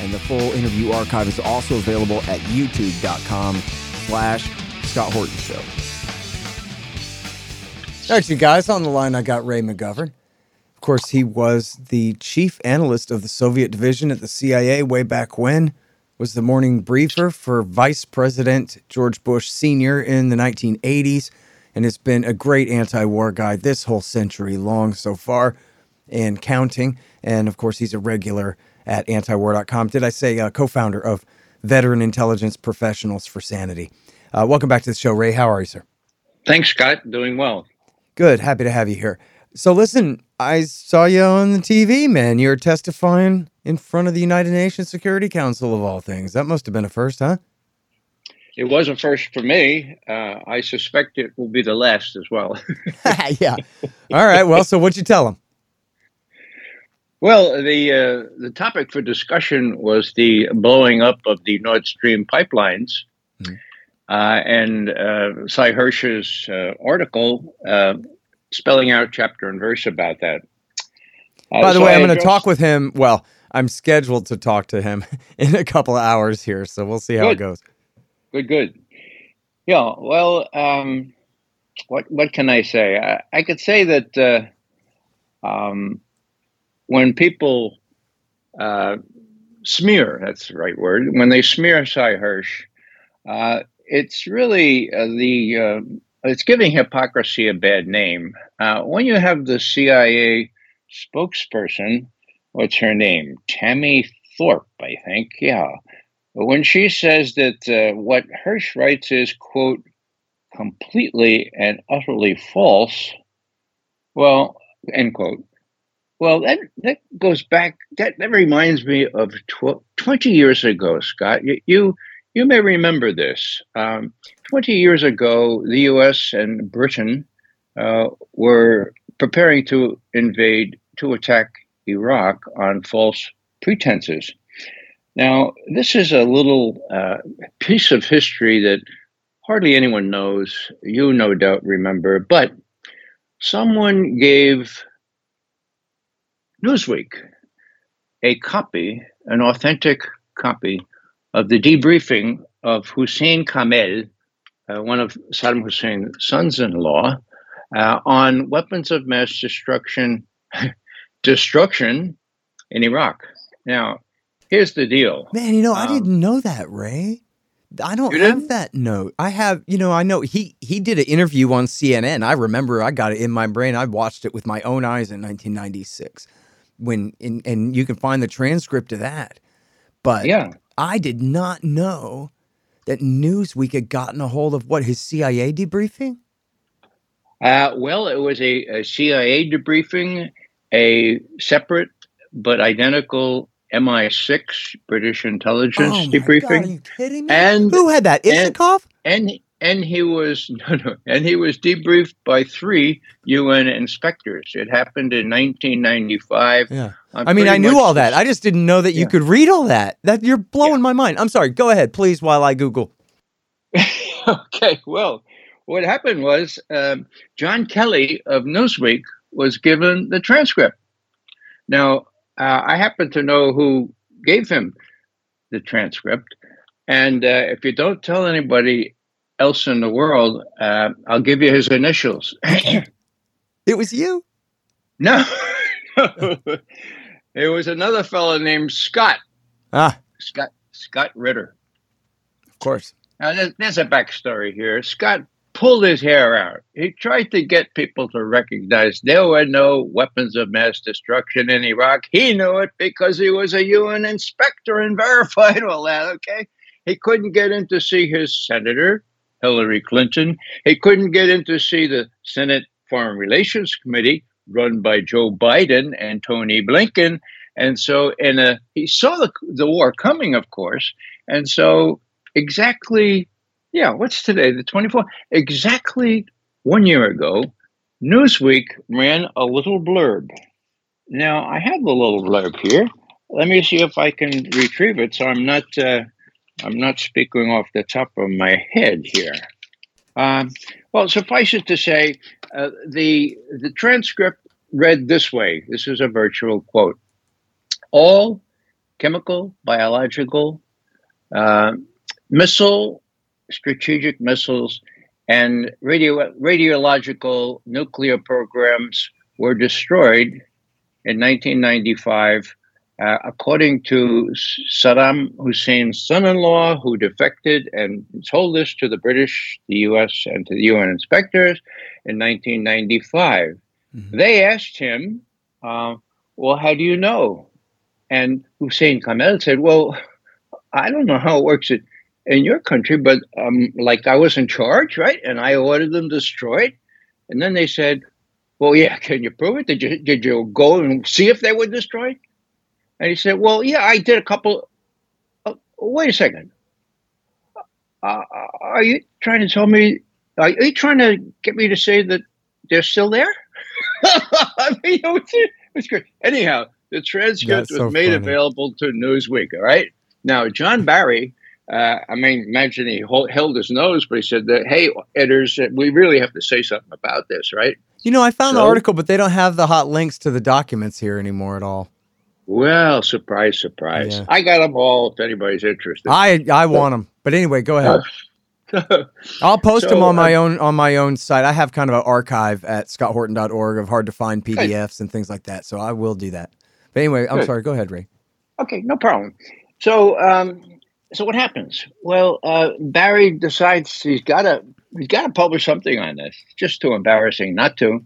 and the full interview archive is also available at youtube.com slash Scott Horton Show. Actually, guys, on the line, I got Ray McGovern. Of course, he was the chief analyst of the Soviet division at the CIA way back when, was the morning briefer for Vice President George Bush Sr. in the 1980s, and has been a great anti war guy this whole century long so far and counting. And of course, he's a regular at antiwar.com. Did I say uh, co founder of Veteran Intelligence Professionals for Sanity? Uh, welcome back to the show, Ray. How are you, sir? Thanks, Scott. Doing well. Good. Happy to have you here. So, listen, I saw you on the TV, man. You're testifying in front of the United Nations Security Council, of all things. That must have been a first, huh? It was a first for me. Uh, I suspect it will be the last as well. yeah. All right. Well, so what'd you tell them? Well, the uh, the topic for discussion was the blowing up of the Nord Stream pipelines, mm-hmm. uh, and uh, Sy Hersh's uh, article uh, spelling out chapter and verse about that. Uh, By the so way, I I'm going to talk with him. Well, I'm scheduled to talk to him in a couple of hours here, so we'll see how good. it goes. Good, good. Yeah. Well, um, what what can I say? I, I could say that. Um, when people uh, smear, that's the right word, when they smear Sy Hersh, uh, it's really uh, the, uh, it's giving hypocrisy a bad name. Uh, when you have the CIA spokesperson, what's her name? Tammy Thorpe, I think, yeah. When she says that uh, what Hersh writes is, quote, completely and utterly false, well, end quote. Well, that, that goes back, that, that reminds me of tw- 20 years ago, Scott. You, you, you may remember this. Um, 20 years ago, the US and Britain uh, were preparing to invade, to attack Iraq on false pretenses. Now, this is a little uh, piece of history that hardly anyone knows. You no doubt remember, but someone gave Newsweek a copy, an authentic copy of the debriefing of Hussein Kamel, uh, one of Saddam Hussein's sons in law, uh, on weapons of mass destruction, destruction in Iraq. Now, here's the deal. Man, you know, um, I didn't know that, Ray. I don't have that note. I have, you know, I know he he did an interview on CNN. I remember I got it in my brain. I watched it with my own eyes in 1996 when in, and you can find the transcript of that. But yeah, I did not know that Newsweek had gotten a hold of what his CIA debriefing. Uh, well, it was a, a CIA debriefing, a separate but identical MI6 British intelligence oh debriefing. God, are you kidding me? And who had that? Isakov? And, and and he was no no and he was debriefed by three UN inspectors. It happened in 1995. Yeah. I'm i mean, I knew all that. I just didn't know that you yeah. could read all that. That you're blowing yeah. my mind. I'm sorry. Go ahead, please, while I Google. okay. Well, what happened was um, John Kelly of Newsweek was given the transcript. Now, uh, I happen to know who gave him the transcript. And uh, if you don't tell anybody else in the world, uh, I'll give you his initials. it was you? No. it was another fellow named Scott. Ah. Scott Scott Ritter. Of course. Now, there's, there's a backstory here. Scott pulled his hair out. He tried to get people to recognize there were no weapons of mass destruction in Iraq. He knew it because he was a UN inspector and verified all that, okay? He couldn't get in to see his senator. Hillary Clinton. He couldn't get in to see the Senate Foreign Relations Committee run by Joe Biden and Tony Blinken. And so, in a, he saw the, the war coming, of course, And so, exactly, yeah, what's today? The 24th? Exactly one year ago, Newsweek ran a little blurb. Now, I have the little blurb here. Let me see if I can retrieve it so I'm not. Uh, I'm not speaking off the top of my head here. Um, well, suffice it to say, uh, the the transcript read this way. This is a virtual quote. All chemical, biological, uh, missile, strategic missiles, and radio, radiological nuclear programs were destroyed in 1995 uh, according to Saddam Hussein's son in law, who defected and told this to the British, the US, and to the UN inspectors in 1995, mm-hmm. they asked him, uh, Well, how do you know? And Hussein Kamel said, Well, I don't know how it works in, in your country, but um, like I was in charge, right? And I ordered them destroyed. And then they said, Well, yeah, can you prove it? Did you, did you go and see if they were destroyed? And he said, Well, yeah, I did a couple. Uh, wait a second. Uh, uh, are you trying to tell me? Are you trying to get me to say that they're still there? I mean, it was, great. Anyhow, the transcript was made funny. available to Newsweek. All right. Now, John Barry, uh, I mean, imagine he held his nose, but he said that, hey, editors, we really have to say something about this, right? You know, I found so, the article, but they don't have the hot links to the documents here anymore at all. Well, surprise, surprise. Yeah. I got them all if anybody's interested. I I want them. But anyway, go ahead. I'll post so, them on my uh, own on my own site. I have kind of an archive at scotthorton.org of hard to find PDFs and things like that. So I will do that. But anyway, I'm good. sorry. Go ahead, Ray. Okay, no problem. So um, so what happens? Well, uh, Barry decides he's got to he's got to publish something on this. It's just too embarrassing not to.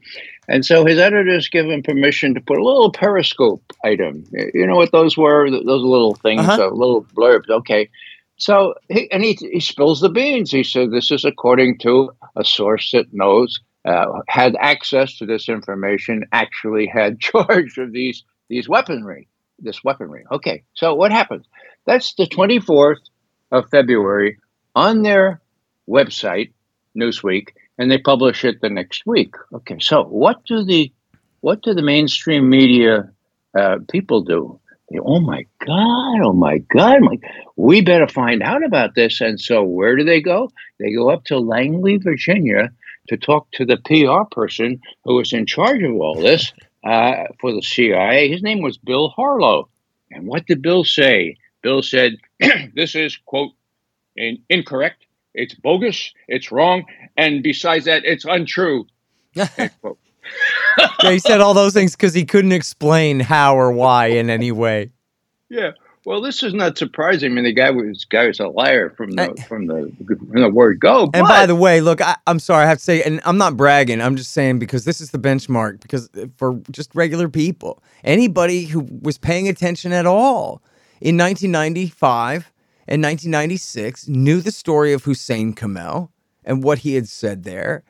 And so his editors give him permission to put a little periscope item. You know what those were? Those little things, uh-huh. uh, little blurbs. Okay. So, he, and he, he spills the beans. He said, This is according to a source that knows, uh, had access to this information, actually had charge of these, these weaponry, this weaponry. Okay. So, what happens? That's the 24th of February on their website, Newsweek and they publish it the next week. Okay, so what do the what do the mainstream media uh, people do? They, oh my god! Oh my god! Like, we better find out about this. And so, where do they go? They go up to Langley, Virginia, to talk to the PR person who was in charge of all this uh, for the CIA. His name was Bill Harlow. And what did Bill say? Bill said, "This is quote in, incorrect it's bogus, it's wrong, and besides that, it's untrue. yeah, he said all those things because he couldn't explain how or why in any way. Yeah. Well, this is not surprising. I mean, the guy was guy was a liar from the from the from the word go. And by the way, look, I, am sorry, I have to say, and I'm not bragging. I'm just saying because this is the benchmark. Because uh, for just regular people, anybody who was paying attention at all in 1995 in 1996 knew the story of Hussein Kamel and what he had said there.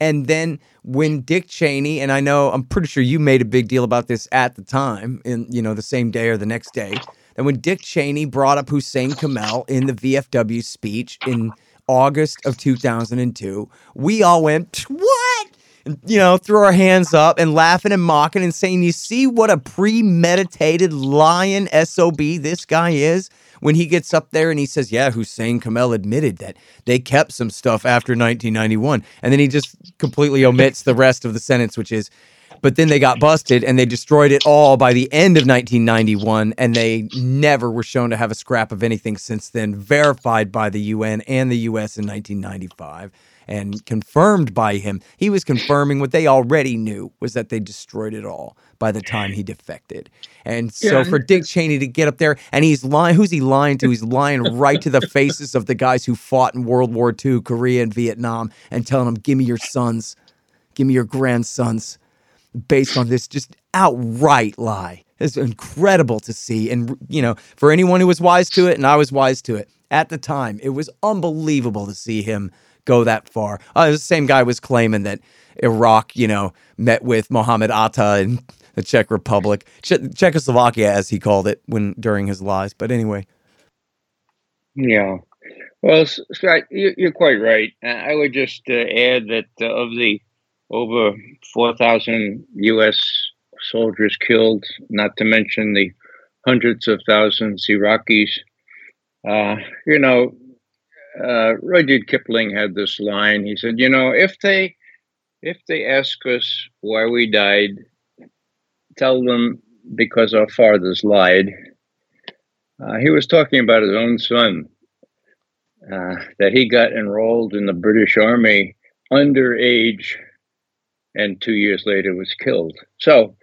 And then when Dick Cheney, and I know I'm pretty sure you made a big deal about this at the time, in you know the same day or the next day, and when Dick Cheney brought up Hussein Kamel in the VFW speech in August of 2002, we all went, "What?" And, you know, threw our hands up and laughing and mocking and saying, "You see what a premeditated lion sob this guy is." When he gets up there and he says, Yeah, Hussein Kamel admitted that they kept some stuff after 1991. And then he just completely omits the rest of the sentence, which is, but then they got busted and they destroyed it all by the end of 1991 and they never were shown to have a scrap of anything since then verified by the UN and the US in 1995 and confirmed by him. He was confirming what they already knew was that they destroyed it all by the time he defected. And so yeah. for Dick Cheney to get up there and he's lying, who's he lying to? He's lying right to the faces of the guys who fought in World War II, Korea and Vietnam, and telling them, "Give me your sons, give me your grandsons," based on this just outright lie. It's incredible to see, and you know, for anyone who was wise to it, and I was wise to it at the time, it was unbelievable to see him go that far. Uh, the same guy was claiming that Iraq, you know, met with Mohammed Atta in the Czech Republic, che- Czechoslovakia, as he called it when during his lies. But anyway. Yeah. Well, Scott, you're quite right. I would just uh, add that uh, of the over 4,000 U.S. soldiers killed, not to mention the hundreds of thousands Iraqis, uh, you know, uh, Rudyard Kipling had this line. He said, "You know, if they if they ask us why we died, tell them because our fathers lied." Uh, he was talking about his own son, uh, that he got enrolled in the British Army underage, and two years later was killed. So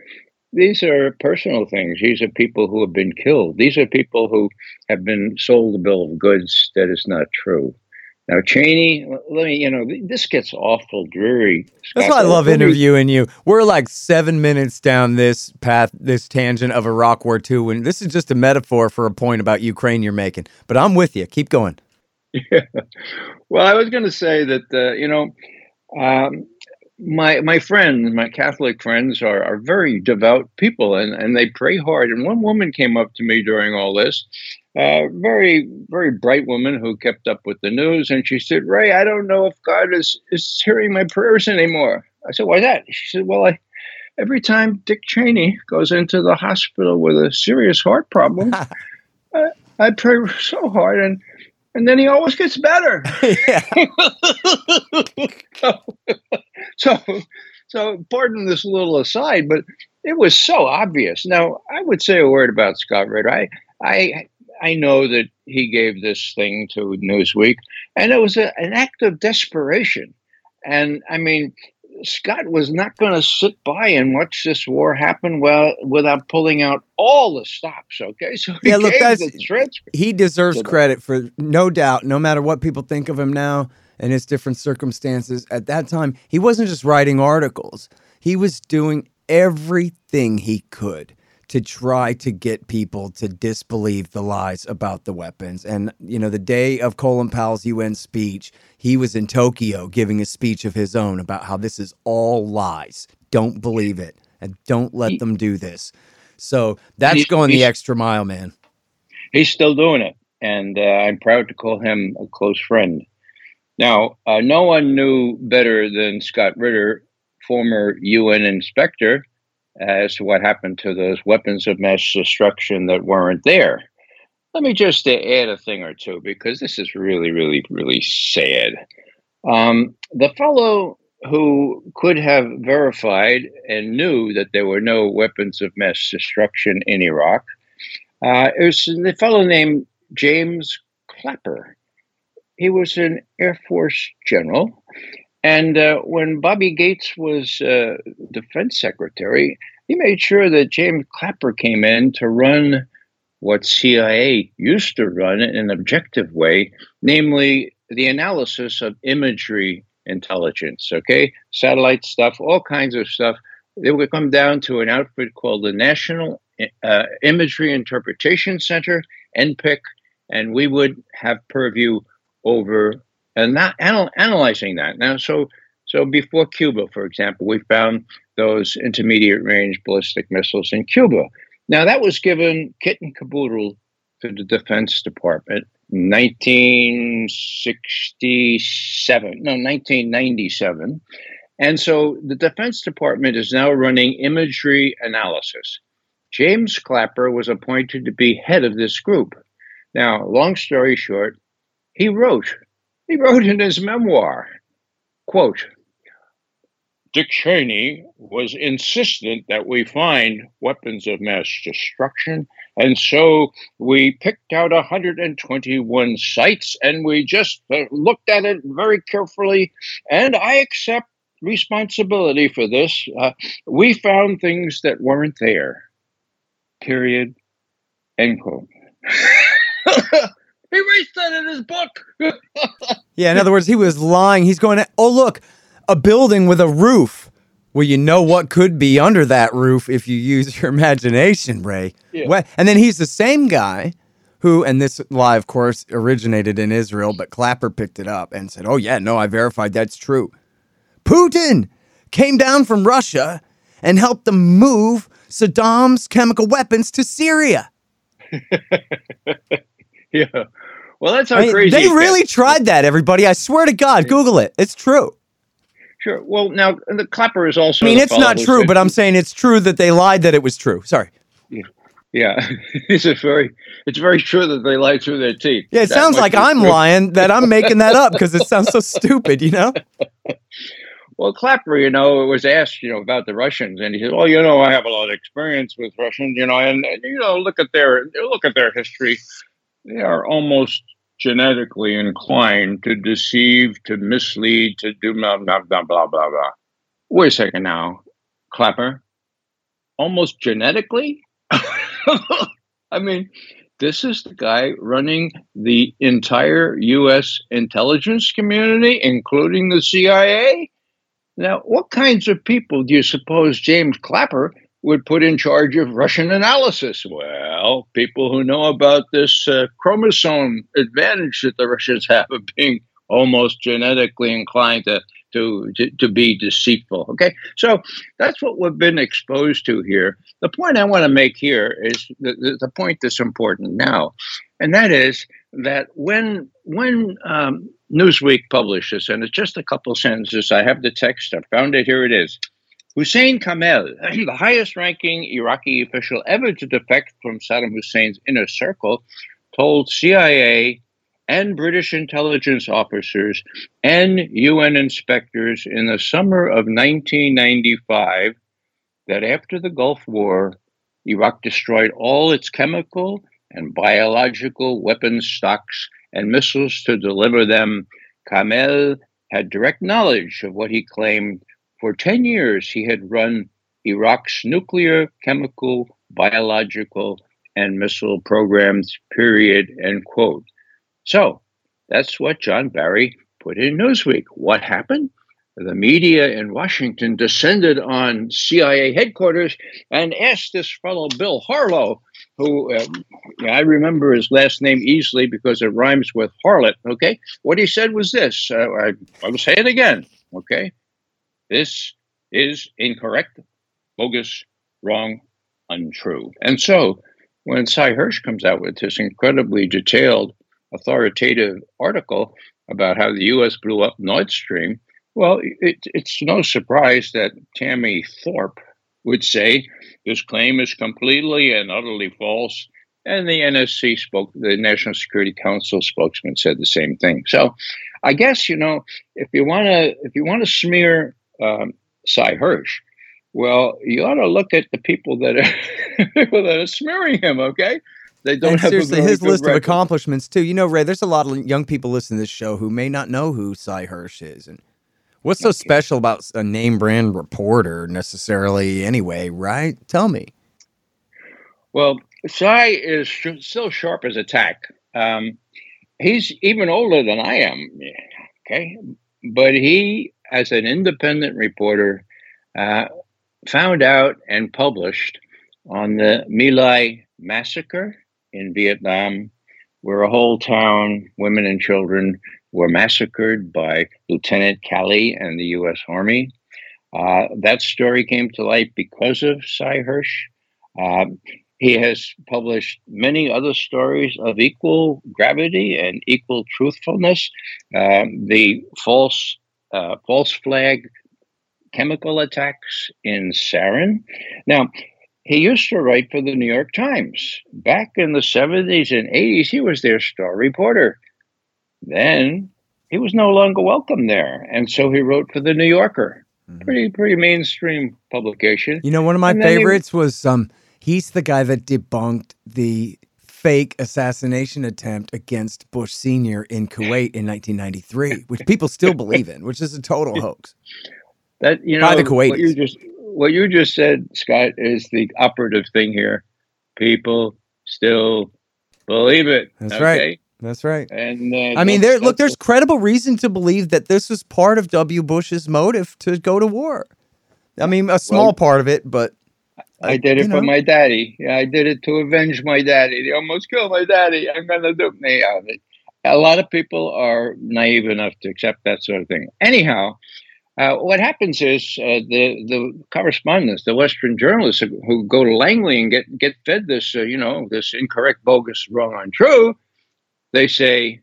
these are personal things. These are people who have been killed. These are people who have been sold a bill of goods that is not true. Now, Cheney, let me, you know, this gets awful dreary. That's why I love interviewing you. We're like seven minutes down this path, this tangent of Iraq War II, and this is just a metaphor for a point about Ukraine you're making. But I'm with you. Keep going. Yeah. Well, I was going to say that, uh, you know, um, my my friends, my Catholic friends, are are very devout people, and and they pray hard. And one woman came up to me during all this, a uh, very very bright woman who kept up with the news, and she said, "Ray, I don't know if God is is hearing my prayers anymore." I said, "Why that?" She said, "Well, I." Every time Dick Cheney goes into the hospital with a serious heart problem, I, I pray so hard, and and then he always gets better. so, so, so, pardon this little aside, but it was so obvious. Now, I would say a word about Scott Ritter. I, I, I know that he gave this thing to Newsweek, and it was a, an act of desperation. And I mean, Scott was not going to sit by and watch this war happen well without pulling out all the stops. Okay, so yeah, look, guys, he deserves credit for no doubt. No matter what people think of him now and his different circumstances at that time, he wasn't just writing articles; he was doing everything he could to try to get people to disbelieve the lies about the weapons. And, you know, the day of Colin Powell's UN speech, he was in Tokyo giving a speech of his own about how this is all lies. Don't believe it and don't let he, them do this. So that's going the extra mile, man. He's still doing it. And uh, I'm proud to call him a close friend. Now, uh, no one knew better than Scott Ritter, former UN inspector, as to what happened to those weapons of mass destruction that weren't there. Let me just add a thing or two because this is really, really, really sad. Um, the fellow who could have verified and knew that there were no weapons of mass destruction in Iraq uh, is the fellow named James Clapper. He was an Air Force general, and uh, when Bobby Gates was uh, defense secretary, he made sure that James Clapper came in to run what CIA used to run in an objective way, namely the analysis of imagery intelligence, okay? Satellite stuff, all kinds of stuff. It would come down to an outfit called the National uh, Imagery Interpretation Center, NPIC, and we would have purview over and not anal- analyzing that. Now, so so before Cuba, for example, we found those intermediate range ballistic missiles in Cuba. Now that was given kit and caboodle to the Defense Department 1967, no, 1997. And so the Defense Department is now running imagery analysis. James Clapper was appointed to be head of this group. Now, long story short, he wrote he wrote in his memoir, quote, Dick Cheney was insistent that we find weapons of mass destruction. And so we picked out 121 sites and we just uh, looked at it very carefully. And I accept responsibility for this. Uh, we found things that weren't there. Period. End quote. He that in his book. yeah, in other words, he was lying. He's going, oh, look, a building with a roof. Well, you know what could be under that roof if you use your imagination, Ray. Yeah. And then he's the same guy who, and this lie, of course, originated in Israel, but Clapper picked it up and said, oh, yeah, no, I verified that's true. Putin came down from Russia and helped them move Saddam's chemical weapons to Syria. yeah. Well, that's how I mean, crazy. they really gets. tried that, everybody. I swear to God, Google it. It's true. Sure. Well, now the Clapper is also. I mean, it's not true, but I'm saying it's true that they lied that it was true. Sorry. Yeah, it's a very, it's very true that they lie through their teeth. Yeah, it That sounds like I'm true. lying that I'm making that up because it sounds so stupid, you know? Well, Clapper, you know, was asked, you know, about the Russians, and he said, "Well, you know, I have a lot of experience with Russians, you know, and, and you know, look at their look at their history. They are almost genetically inclined to deceive, to mislead, to do blah blah blah blah blah blah." Wait a second now, Clapper. Almost genetically? I mean, this is the guy running the entire U.S. intelligence community, including the CIA. Now, what kinds of people do you suppose James Clapper would put in charge of Russian analysis? Well, people who know about this uh, chromosome advantage that the Russians have of being almost genetically inclined to, to, to, to be deceitful. Okay, so that's what we've been exposed to here. The point I want to make here is the, the, point that's important now, and that is that when when um, Newsweek published this, and it's just a couple sentences. I have the text. I found it. Here it is. Hussein Kamel, the highest ranking Iraqi official ever to defect from Saddam Hussein's inner circle, told CIA and British intelligence officers and UN inspectors in the summer of 1995 that after the Gulf War, Iraq destroyed all its chemical and biological weapons stocks and missiles to deliver them. Kamel had direct knowledge of what he claimed for 10 years he had run Iraq's nuclear, chemical, biological, and missile programs, period, end quote. So that's what John Barry put in Newsweek. What happened? The media in Washington descended on CIA headquarters and asked this fellow, Bill Harlow, who uh, I remember his last name easily because it rhymes with harlot. Okay. What he said was this uh, I, I will say it again. Okay. This is incorrect, bogus, wrong, untrue. And so when Sy Hersh comes out with this incredibly detailed, authoritative article about how the U.S. blew up Nord Stream, well, it, it's no surprise that Tammy Thorpe would say this claim is completely and utterly false. And the NSC spoke, the National Security Council spokesman said the same thing. So, I guess you know if you want to if you want to smear um, Sy Hersh, well, you ought to look at the people that are people that are smearing him. Okay, they don't And have seriously, his list of accomplishments too. You know, Ray, there's a lot of young people listening to this show who may not know who Sy Hersh is, and what's so Okay. special about a name brand reporter necessarily? Anyway, right? Tell me. Well, Sy is sh- still sharp as a tack. Um, he's even older than I am. Okay, but he, as an independent reporter, uh, found out and published on the My Lai massacre in Vietnam, where a whole town, women and children, were massacred by Lieutenant Calley and the U.S. Army. Uh, that story came to light because of Sy Hersh. Um, he has published many other stories of equal gravity and equal truthfulness. Um, the false uh, false flag chemical attacks in Sarin. Now, he used to write for the New York Times. Back in the 70s and 80s, he was their star reporter. Then he was no longer welcome there. And so he wrote for the New Yorker. Mhm. Pretty, pretty mainstream publication. You know, one of my then he- favorites was um he's the guy that debunked the fake assassination attempt against Bush Sr. in Kuwait in 1993, which people still believe in, which is a total hoax. That you know By the what you just what you just said, Scott, is the operative thing here. People still believe it. That's right. That's right. And uh, I mean, there look, there's credible reason to believe that this was part of W. Bush's motive to go to war. I mean, a small Well- part of it, but I did you it know. for my daddy. I did it to avenge my daddy. They almost killed my daddy. I'm gonna do me. They- A lot of people are naive enough to accept that sort of thing. Anyhow, uh, what happens is uh, the the correspondents, the Western journalists who, who go to Langley and get get fed this, uh, you know, this incorrect, bogus, wrong, untrue. They say,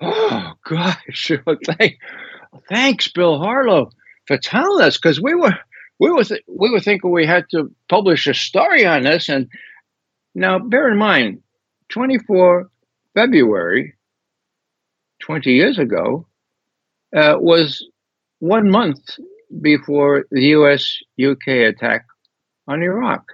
Oh gosh! Thanks, Bill Harlow, for telling us because we were we were th- we were thinking we had to publish a story on this, and now bear in mind, 24 February, 20 years ago, uh, was one month before the U.S. UK attack on Iraq.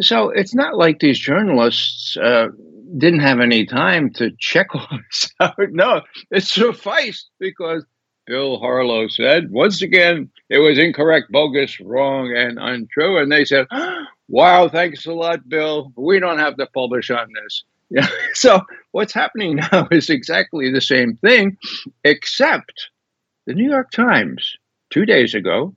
So it's not like these journalists uh, didn't have any time to check all this out. No, it sufficed because Bill Harlow said, once again, it was incorrect, bogus, wrong, and untrue. And they said, wow, thanks a lot, Bill. We don't have to publish on this. Yeah. So what's happening now is exactly the same thing, except the New York Times, two days ago,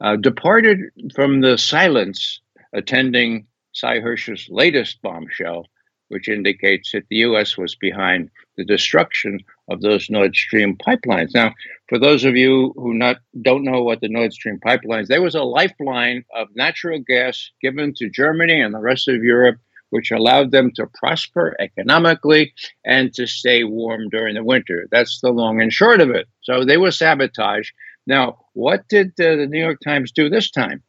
uh, departed from the silence attending Sy Hersh's latest bombshell which indicates that the U.S. was behind the destruction of those Nord Stream pipelines. Now, for those of you who not don't know what the Nord Stream pipelines, there was a lifeline of natural gas given to Germany and the rest of Europe, which allowed them to prosper economically and to stay warm during the winter. That's the long and short of it. So they were sabotaged. Now, what did uh, the New York Times do this time?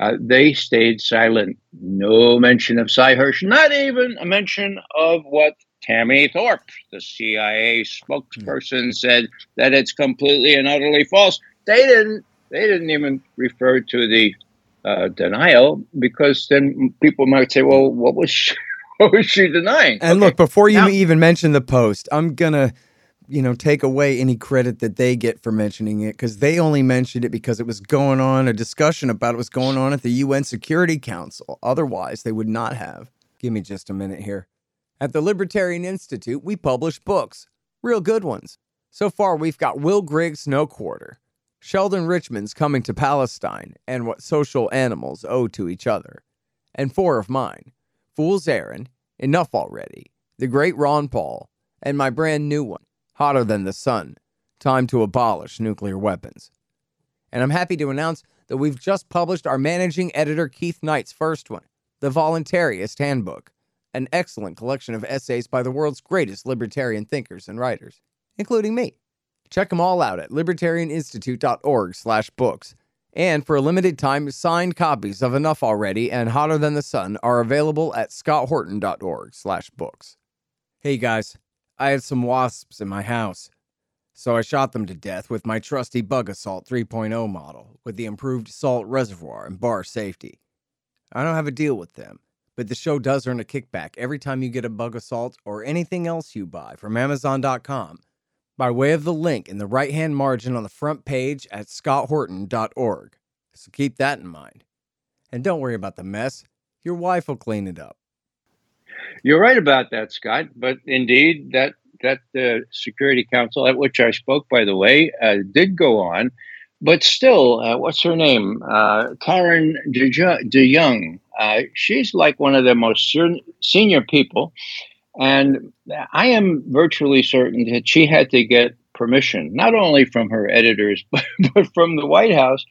Uh, they stayed silent. No mention of Sy Hersh, not even a mention of what Tammy Thorpe, the CIA spokesperson, said that it's completely and utterly false. They didn't. They didn't even refer to the uh, denial because then people might say, "Well, what was she, what was she denying?" And okay. look, before you now, even mention the post, I'm gonna you know, take away any credit that they get for mentioning it because they only mentioned it because it was going on, a discussion about it was going on at the UN Security Council. Otherwise, they would not have. Give me just a minute here. At the Libertarian Institute, we publish books, real good ones. So far, we've got Will Grigg's No Quarter, Sheldon Richman's Coming to Palestine, and What Social Animals Owe to Each Other, and four of mine Fool's Errand, Enough Already, The Great Ron Paul, and my brand new one hotter than the sun. Time to abolish nuclear weapons. And I'm happy to announce that we've just published our managing editor Keith Knight's first one, The Voluntarist Handbook, an excellent collection of essays by the world's greatest libertarian thinkers and writers, including me. Check them all out at libertarianinstitute.org/books. And for a limited time, signed copies of Enough Already and Hotter Than the Sun are available at scotthorton.org/books. Hey guys, I had some wasps in my house, so I shot them to death with my trusty Bug Assault 3.0 model with the improved salt reservoir and bar safety. I don't have a deal with them, but the show does earn a kickback every time you get a Bug Assault or anything else you buy from Amazon.com by way of the link in the right hand margin on the front page at scotthorton.org. So keep that in mind. And don't worry about the mess, your wife will clean it up. You're right about that, Scott. But indeed, that that uh, Security Council, at which I spoke, by the way, uh, did go on. But still, uh, what's her name? Uh, Karen DeYoung. Uh, she's like one of the most senior people. And I am virtually certain that she had to get permission, not only from her editors, but, but from the White House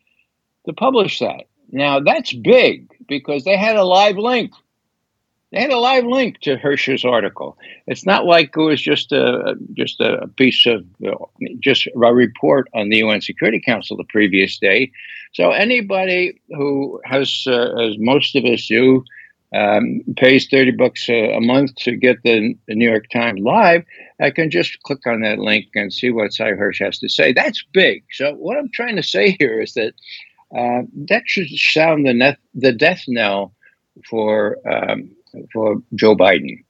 to publish that. Now, that's big because they had a live link they had a live link to Hersh's article. It's not like it was just a just a piece of just a report on the UN Security Council the previous day. So anybody who has, uh, as most of us do, um, pays thirty bucks a, a, month to get the, the, New York Times live, I can just click on that link and see what Sy Hersh has to say. That's big. So what I'm trying to say here is that uh, that should sound the, the death knell for um, for Joe Biden.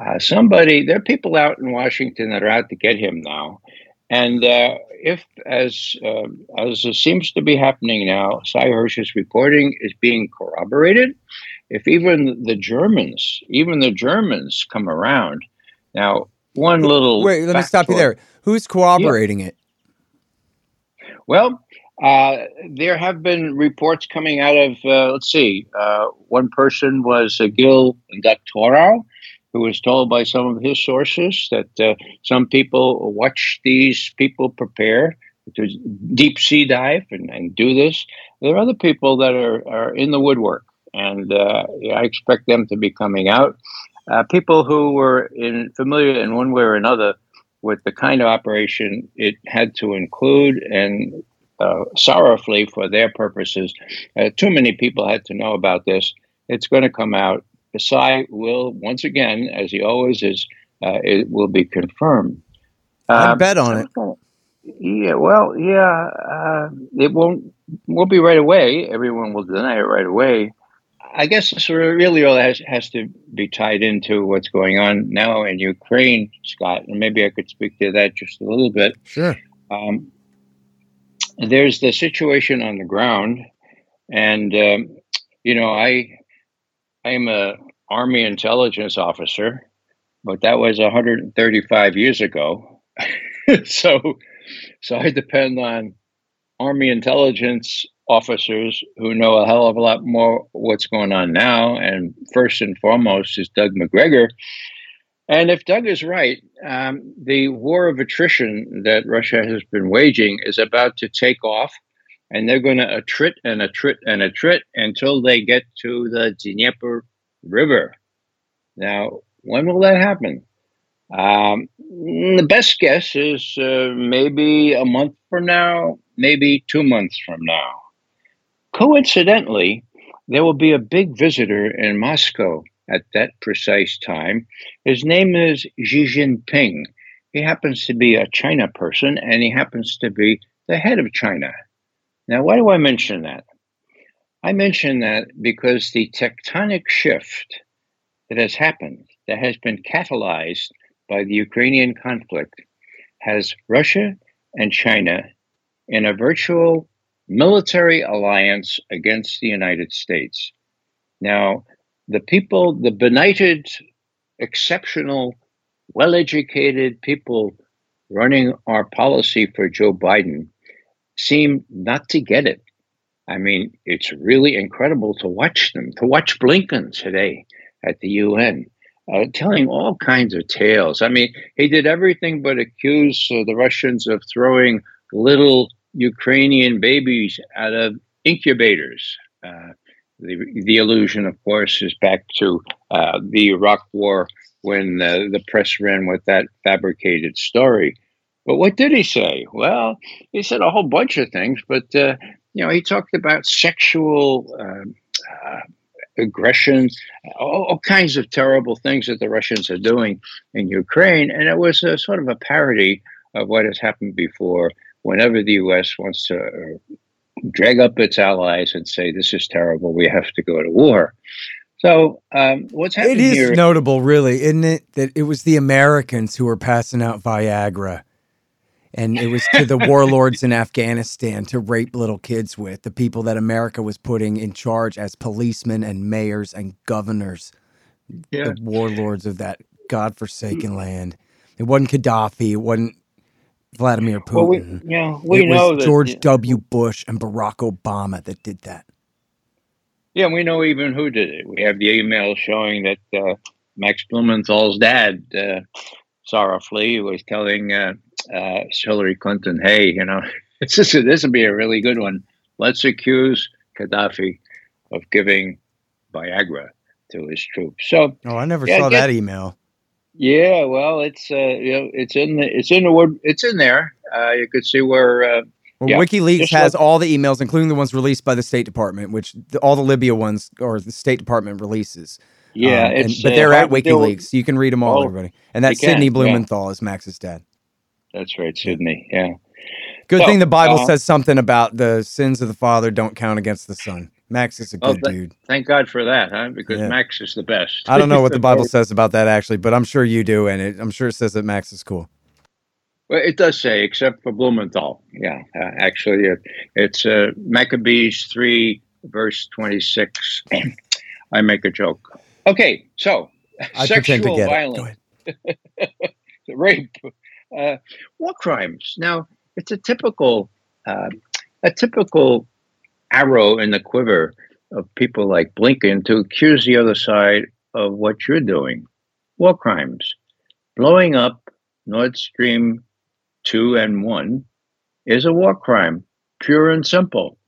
Uh, somebody, there are people out in Washington that are out to get him now. And uh, if, as uh, as it seems to be happening now, Sy Hersh's reporting is being corroborated. If even the Germans, even the Germans come around now, one little wait, let me stop you there. Who's corroborating yeah. it? Well, uh, there have been reports coming out of, uh, let's see, uh, one person was uh, Gil Doctorow, who was told by some of his sources that uh, some people watch these people prepare to deep sea dive and, and do this. There are other people that are, are in the woodwork, and uh, I expect them to be coming out. people who were in, familiar in one way or another with the kind of operation it had to include and uh, sorrowfully for their purposes. Uh, too many people had to know about this. It's going to come out. Sy will, once again, as he always is, uh, it will be confirmed. I uh, bet on it. Yeah, well, yeah, uh, it won't won't be right away. Everyone will deny it right away. I guess this really all has, has to be tied into what's going on now in Ukraine, Scott, and maybe I could speak to that just a little bit. Sure. Um, there's the situation on the ground, and um, you know, I I'm a Army intelligence officer, but that was 135 years ago. so, so I depend on Army intelligence officers who know a hell of a lot more what's going on now. And first and foremost is Doug Macgregor. And if Doug is right, um, the war of attrition that Russia has been waging is about to take off, and they're going to attrit and attrit and attrit until they get to the Dnieper River. Now, when will that happen? Um, the best guess is uh, maybe a month from now, maybe two months from now. Coincidentally, there will be a big visitor in Moscow at that precise time. His name is Xi Jinping. He happens to be a China person and he happens to be the head of China. Now, why do I mention that? I mention that because the tectonic shift that has happened, that has been catalyzed by the Ukrainian conflict, has Russia and China in a virtual military alliance against the United States. Now, the people, the benighted, exceptional, well educated people running our policy for Joe Biden seem not to get it. I mean, it's really incredible to watch them, to watch Blinken today at the UN. Uh, telling all kinds of tales. I mean, he did everything but accuse uh, the Russians of throwing little Ukrainian babies out of incubators. Uh, the, the illusion, of course, is back to uh, the Iraq War when the press ran with that fabricated story. But what did he say? Well, he said a whole bunch of things, but uh, you know, he talked about sexual um, uh, aggression, all, all, kinds of terrible things that the Russians are doing in Ukraine, and it was a, sort of a parody of what has happened before whenever the U.S. wants to uh, drag up its allies and say, this is terrible, we have to go to war. So, um, what's happening It is here- notable, really, isn't it, that it was the Americans who were passing out Viagra. And it was to the warlords in Afghanistan to rape little kids with, the people that America was putting in charge as policemen and mayors and governors, yeah. the warlords of that godforsaken land. It wasn't Gaddafi. It wasn't Vladimir Putin. Well, we, yeah, we it know was George W. Bush and Barack Obama that did that. Yeah, we know even who did it. We have the email showing that uh, Max Blumenthal's dad, uh, sorrowfully, was telling uh, uh, Hillary Clinton, "Hey, you know, this this would be a really good one. Let's accuse Gaddafi of giving Viagra to his troops." So, oh, I never yeah, saw get, that email. Yeah, well, it's uh, you know, it's in the it's in the wood, it's in there. Uh, you could see where. Uh, well, yeah, WikiLeaks has all the emails, including the ones released by the State Department, which the, all the Libya ones or the State Department releases. Yeah, um, and, but they're uh, at WikiLeaks. You can read them all, oh, everybody. And that's Sidney Blumenthal yeah. is Max's dad. That's right, Sidney. Yeah. Good so, thing the Bible uh, says something about the sins of the father don't count against the son. Max is a good th- dude. Thank God for that, huh? Because yeah. Max is the best. I don't know what the Bible says about that actually, but I'm sure you do, and it, I'm sure it says that Max is cool. Well, it does say, except for Blumenthal. Yeah, uh, actually, it, it's uh, Maccabees three verse twenty six. I make a joke. Okay, so I sexual violence, rape, uh, war crimes. Now, it's a typical, uh, a typical arrow in the quiver of people like Blinken to accuse the other side of what you're doing war crimes. Blowing up Nord Stream 2 and 1 is a war crime, pure and simple.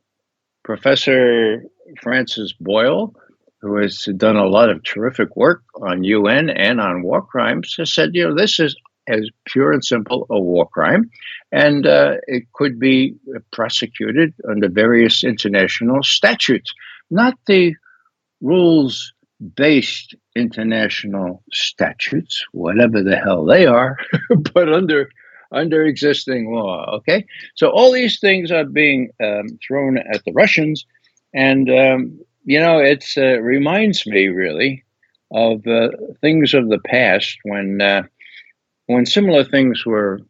Professor Francis Boyle, who has done a lot of terrific work on UN and on war crimes, has said, you know, this is as pure and simple a war crime, and uh, it could be prosecuted under various international statutes, not the rules based international statutes, whatever the hell they are, but under under existing law. Okay, so all these things are being um, thrown at the Russians, and um, you know it uh, reminds me really of uh, things of the past when uh, when similar things were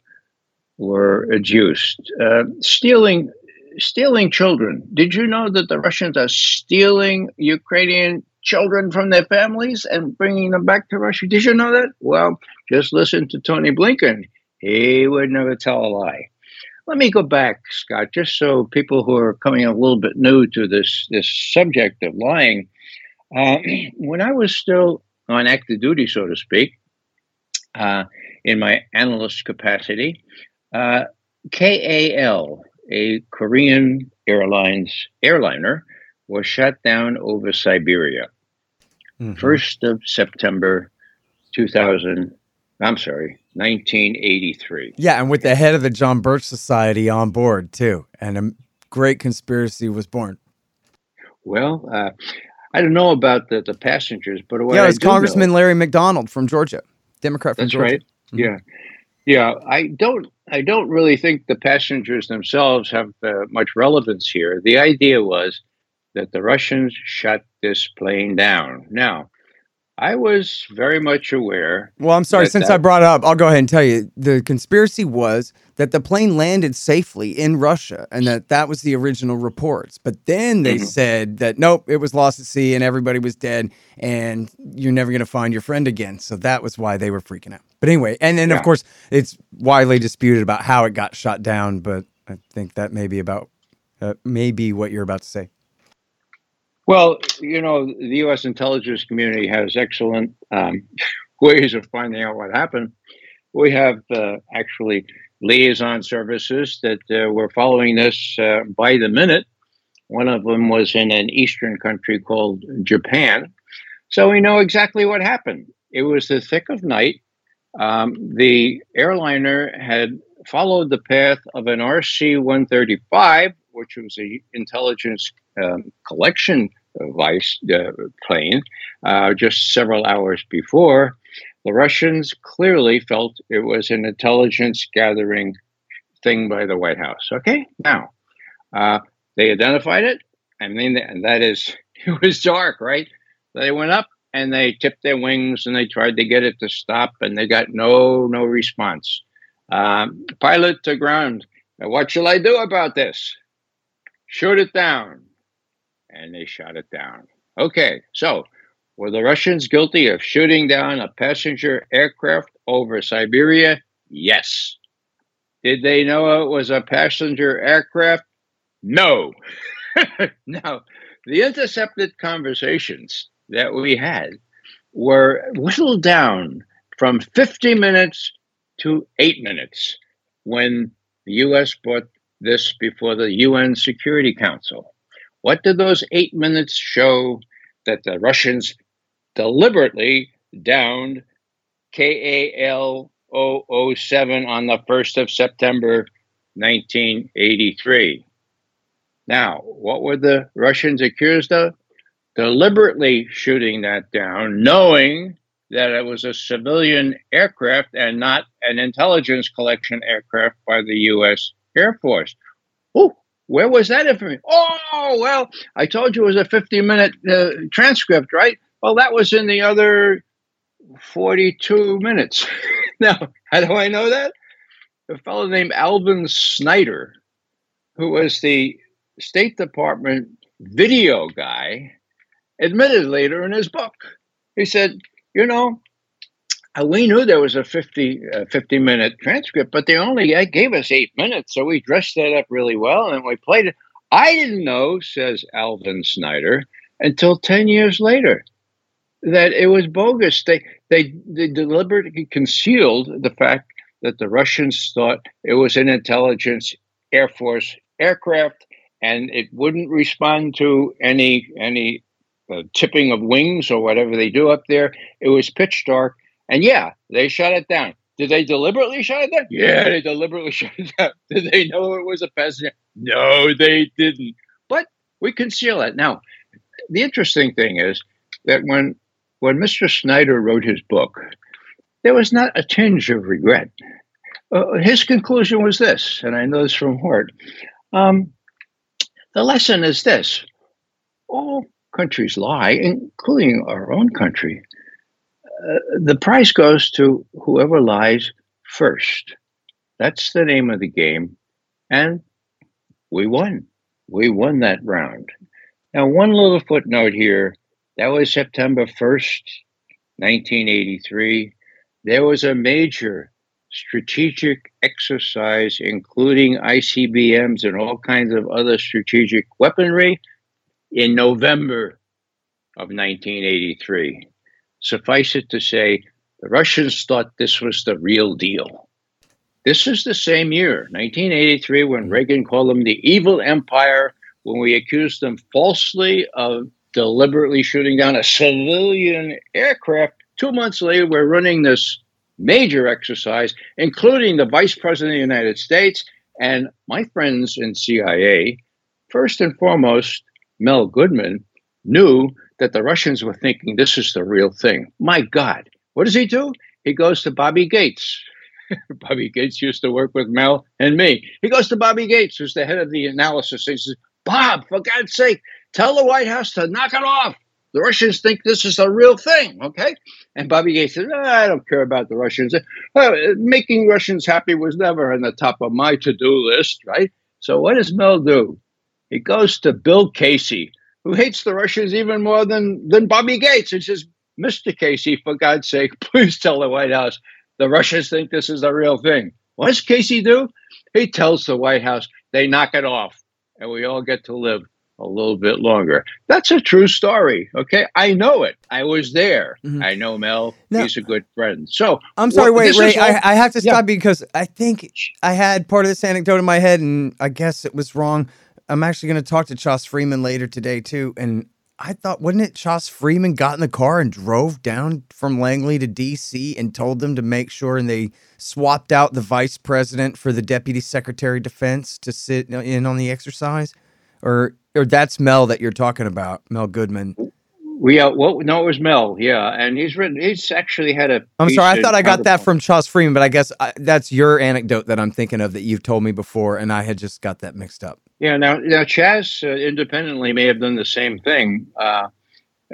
were adduced. Uh, stealing stealing children. Did you know that the Russians are stealing Ukrainian children from their families and bringing them back to Russia? Did you know that? Well, just listen to Tony Blinken. He would never tell a lie. Let me go back, Scott, just so people who are coming a little bit new to this this subject of lying. Uh, when I was still on active duty, so to speak, uh, in my analyst capacity, uh, KAL, a Korean Airlines airliner, was shot down over Siberia. Mm-hmm. 1st of September 2000, I'm sorry, 1983. Yeah, and with the head of the John Birch Society on board, too. And a great conspiracy was born. Well, uh, I don't know about the, the passengers, but yeah, it was Congressman know, Larry McDonald from Georgia, Democrat from that's Georgia. right. Mm-hmm. Yeah, yeah. I don't. I don't really think the passengers themselves have uh, much relevance here. The idea was that the Russians shut this plane down. Now, I was very much aware. Well, I'm sorry, since that, I brought it up, I'll go ahead and tell you. The conspiracy was that the plane landed safely in Russia and that that was the original reports. But then they mm-hmm. said that nope, it was lost at sea and everybody was dead and you're never going to find your friend again. So that was why they were freaking out. But anyway, and then yeah. of course, it's widely disputed about how it got shot down, but I think that may be about uh, maybe what you're about to say. Well, you know, the U.S. intelligence community has excellent um, ways of finding out what happened. We have uh, actually liaison services that uh, were following this uh, by the minute. One of them was in an eastern country called Japan. So we know exactly what happened. It was the thick of night. Um, the airliner had followed the path of an RC 135, which was an intelligence um, collection vice uh, plane uh, just several hours before, the Russians clearly felt it was an intelligence gathering thing by the White House. Okay, now uh, they identified it, and then and that is it was dark, right? They went up and they tipped their wings and they tried to get it to stop, and they got no no response. Um, pilot to ground. What shall I do about this? Shoot it down and they shot it down. Okay, so were the Russians guilty of shooting down a passenger aircraft over Siberia? Yes. Did they know it was a passenger aircraft? No. now, the intercepted conversations that we had were whittled down from 50 minutes to eight minutes when the U.S. brought this before the UN Security Council. What did those eight minutes show that the Russians deliberately downed KAL 007 on the 1st of September 1983? Now, what were the Russians accused of? Deliberately shooting that down, knowing that it was a civilian aircraft and not an intelligence collection aircraft by the U.S. Air Force. Oh, where was that information? Oh, well, I told you it was a 50 minute uh, transcript, right? Well, that was in the other 42 minutes. now, how do I know that? A fellow named Alvin Snyder, who was the State Department video guy, admitted later in his book. He said, you know, we knew there was a 50, uh, 50 minute transcript, but they only uh, gave us eight minutes. So we dressed that up really well and we played it. I didn't know, says Alvin Snyder, until 10 years later that it was bogus. They, they, they deliberately concealed the fact that the Russians thought it was an intelligence Air Force aircraft and it wouldn't respond to any, any uh, tipping of wings or whatever they do up there. It was pitch dark and yeah, they shut it down. Did they deliberately shut it down? Yeah, they deliberately shut it down. Did they know it was a peasant? No, they didn't. But we conceal it. Now, the interesting thing is that when when Mr. Snyder wrote his book, there was not a tinge of regret. Uh, his conclusion was this, and I know this from Hort. Um, the lesson is this all countries lie, including our own country. The prize goes to whoever lies first. That's the name of the game. And we won. We won that round. Now, one little footnote here that was September 1st, 1983. There was a major strategic exercise, including ICBMs and all kinds of other strategic weaponry, in November of 1983. Suffice it to say, the Russians thought this was the real deal. This is the same year, 1983, when mm. Reagan called them the evil empire, when we accused them falsely of deliberately shooting down a civilian aircraft. Two months later, we're running this major exercise, including the Vice President of the United States and my friends in CIA. First and foremost, Mel Goodman knew that the Russians were thinking this is the real thing. My God, what does he do? He goes to Bobby Gates. Bobby Gates used to work with Mel and me. He goes to Bobby Gates, who's the head of the analysis. He says, Bob, for God's sake, tell the White House to knock it off. The Russians think this is a real thing, okay? And Bobby Gates says, oh, I don't care about the Russians. Making Russians happy was never on the top of my to do list, right? So what does Mel do? He goes to Bill Casey, who hates the Russians even more than, than Bobby Gates, and says, Mr. Casey, for God's sake, please tell the White House the Russians think this is a real thing. What does Casey do? He tells the White House they knock it off, and we all get to live a little bit longer. That's a true story. Okay. I know it. I was there. Mm-hmm. I know Mel. Now, He's a good friend. So I'm sorry, wait, Ray. I, I, have to stop yeah. because I think I had part of this anecdote in my head and I guess it was wrong. I'm actually going to talk to Chas Freeman later today too, and I thought, wouldn't it? Chas Freeman got in the car and drove down from Langley to D.C. and told them to make sure, and they swapped out the vice president for the deputy secretary of defense to sit in on the exercise, or or that's Mel that you're talking about, Mel Goodman. We uh, well, no, it was Mel. Yeah, and he's written. He's actually had a. I'm sorry, I thought I got that from Chas Freeman, but I guess I, that's your anecdote that I'm thinking of that you've told me before, and I had just got that mixed up. Yeah, now now Chas uh, independently may have done the same thing, uh,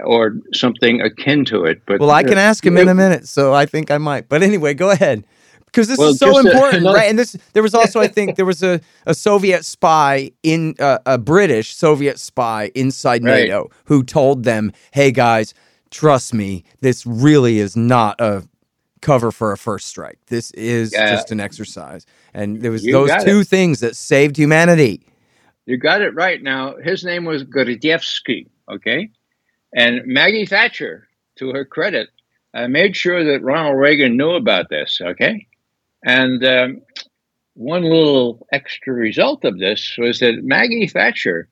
or something akin to it. But well, I can ask him in a minute, so I think I might. But anyway, go ahead because this well, is so important, a, right? And this there was also, I think, there was a, a Soviet spy in uh, a British Soviet spy inside right. NATO who told them, "Hey guys, trust me, this really is not a cover for a first strike. This is yeah. just an exercise." And there was you those two it. things that saved humanity. You got it right. Now, his name was Gordievsky, okay? And Maggie Thatcher, to her credit, uh, made sure that Ronald Reagan knew about this, okay? And um, one little extra result of this was that Maggie Thatcher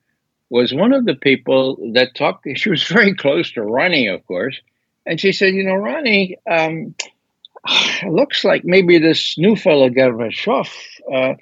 was one of the people that talked. She was very close to Ronnie, of course. And she said, You know, Ronnie, um, looks like maybe this new fellow Gorbachev, uh,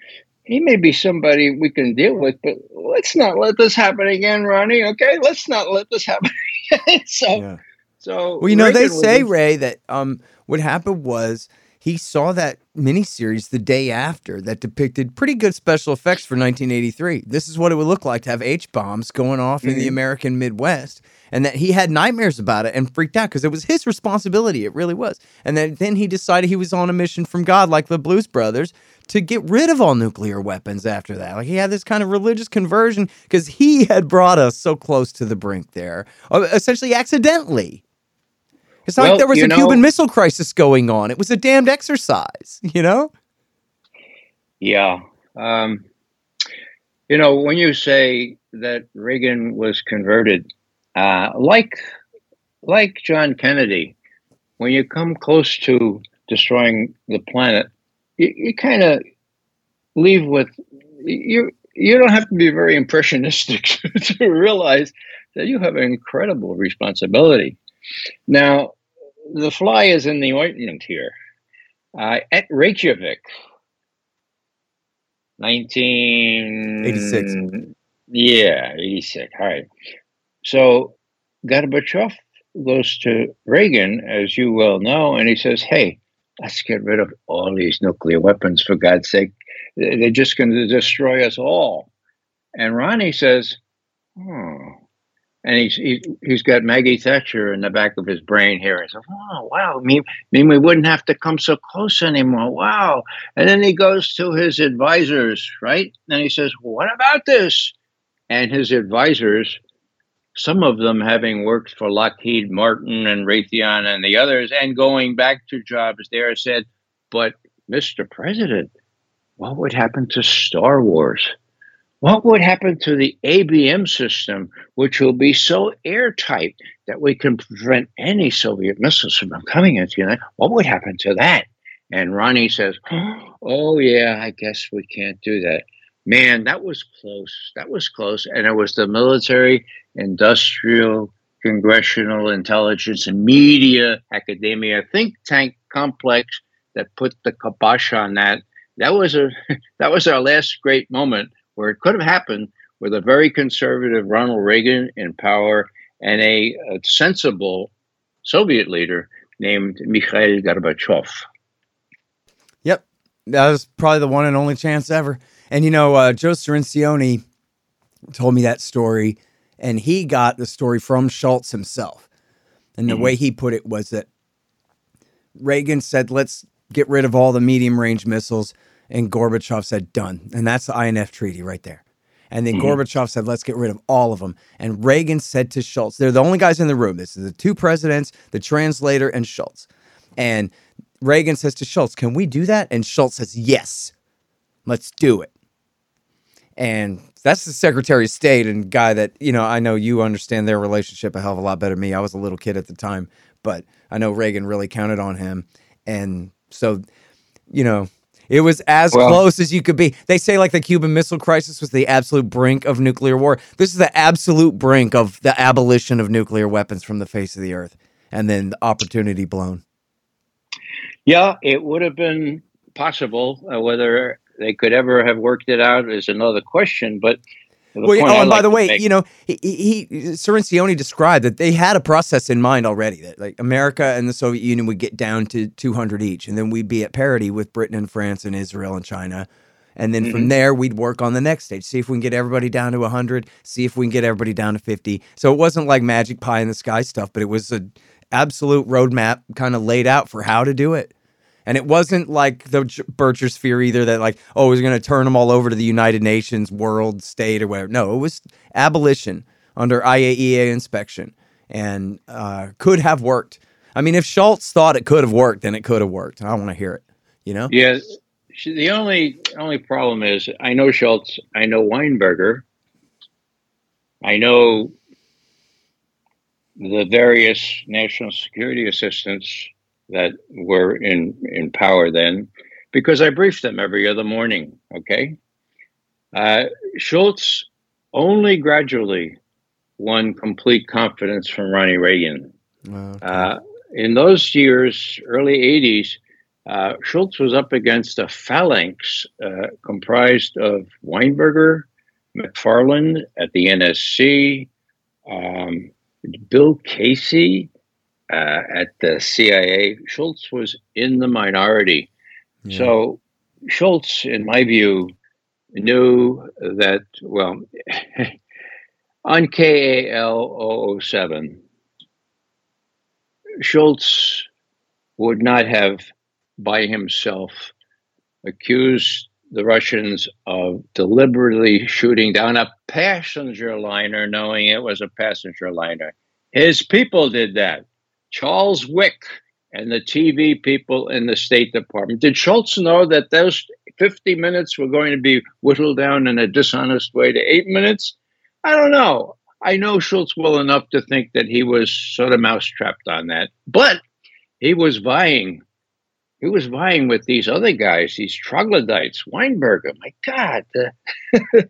he may be somebody we can deal with, but let's not let this happen again, Ronnie. Okay, let's not let this happen again. so, yeah. so well, you know, Reagan they say Ray that um, what happened was he saw that miniseries the day after that depicted pretty good special effects for 1983. This is what it would look like to have H bombs going off mm-hmm. in the mm-hmm. American Midwest, and that he had nightmares about it and freaked out because it was his responsibility. It really was. And then, then he decided he was on a mission from God, like the Blues Brothers, to get rid of all nuclear weapons after that. Like he had this kind of religious conversion because he had brought us so close to the brink there, uh, essentially accidentally. It's not well, like there was a know, Cuban Missile Crisis going on. It was a damned exercise, you know? Yeah. Um, you know, when you say that Reagan was converted, uh, like like John Kennedy, when you come close to destroying the planet, you, you kind of leave with you. You don't have to be very impressionistic to realize that you have an incredible responsibility. Now, the fly is in the ointment here. uh, at Reykjavik, 1986. Yeah, 86. All right. So Gorbachev goes to Reagan, as you well know, and he says, Hey, let's get rid of all these nuclear weapons, for God's sake. They're just going to destroy us all. And Ronnie says, Oh, and he's he, he's got Maggie Thatcher in the back of his brain here. He says, "Oh, wow! Mean mean we wouldn't have to come so close anymore? Wow!" And then he goes to his advisors, right? And he says, "What about this?" And his advisors, some of them having worked for Lockheed Martin and Raytheon and the others, and going back to jobs there, said, "But Mr. President, what would happen to Star Wars?" What would happen to the ABM system, which will be so airtight that we can prevent any Soviet missiles from coming into the United What would happen to that? And Ronnie says, Oh, yeah, I guess we can't do that. Man, that was close. That was close. And it was the military, industrial, congressional intelligence, and media, academia, think tank complex that put the kibosh on that. That was a that was our last great moment where it could have happened with a very conservative Ronald Reagan in power and a, a sensible Soviet leader named Mikhail Gorbachev. Yep, that was probably the one and only chance ever. And you know, uh, Joe Cirincione told me that story, and he got the story from Shultz himself. And the mm-hmm. way he put it was that Reagan said, "Let's get rid of all the medium range missiles." And Gorbachev said, done. And that's the INF treaty right there. And then mm-hmm. Gorbachev said, let's get rid of all of them. And Reagan said to Shultz, they're the only guys in the room. This is the two presidents, the translator, and Shultz. And Reagan says to Shultz, can we do that? And Shultz says, yes, let's do it. And that's the Secretary of State and guy that, you know, I know you understand their relationship a hell of a lot better than me. I was a little kid at the time, but I know Reagan really counted on him. And so, you know, it was as well, close as you could be. They say like the Cuban Missile Crisis was the absolute brink of nuclear war. This is the absolute brink of the abolition of nuclear weapons from the face of the earth, and then the opportunity blown. Yeah, it would have been possible. Uh, whether they could ever have worked it out is another question. But well, oh, and by the way, make. you know, he, he Cirincione described that they had a process in mind already that like America and the Soviet Union would get down to 200 each, and then we'd be at parity with Britain and France and Israel and China. And then mm-hmm. from there, we'd work on the next stage, see if we can get everybody down to 100, see if we can get everybody down to 50. So it wasn't like magic pie in the sky stuff, but it was an absolute roadmap kind of laid out for how to do it. And it wasn't like the Bircher fear either that like, oh, he's going to turn them all over to the United Nations, world, state, or whatever. No, it was abolition under IAEA inspection and uh, could have worked. I mean, if Shultz thought it could have worked, then it could have worked. I don't want to hear it. You know? Yeah. The only only problem is I know Shultz, I know Weinberger, I know the various national security assistants that were in in power then, because I briefed them every other morning. Okay, uh, Shultz only gradually won complete confidence from Ronnie Reagan. Okay. Uh, in those years, early '80s, uh, Shultz was up against a phalanx uh, comprised of Weinberger, McFarland at the NSC, um, Bill Casey, uh, at the CIA, Shultz was in the minority. Yeah. So Shultz, in my view, knew that, well, on KAL 007, Shultz would not have by himself accused the Russians of deliberately shooting down a passenger liner, knowing it was a passenger liner. His people did that. Charles Wick and the TV people in the State Department. Did Shultz know that those 50 minutes were going to be whittled down in a dishonest way to eight minutes? I don't know. I know Shultz well enough to think that he was sort of mousetrapped on that. But he was vying. He was vying with these other guys, these troglodytes, Weinberger. My God,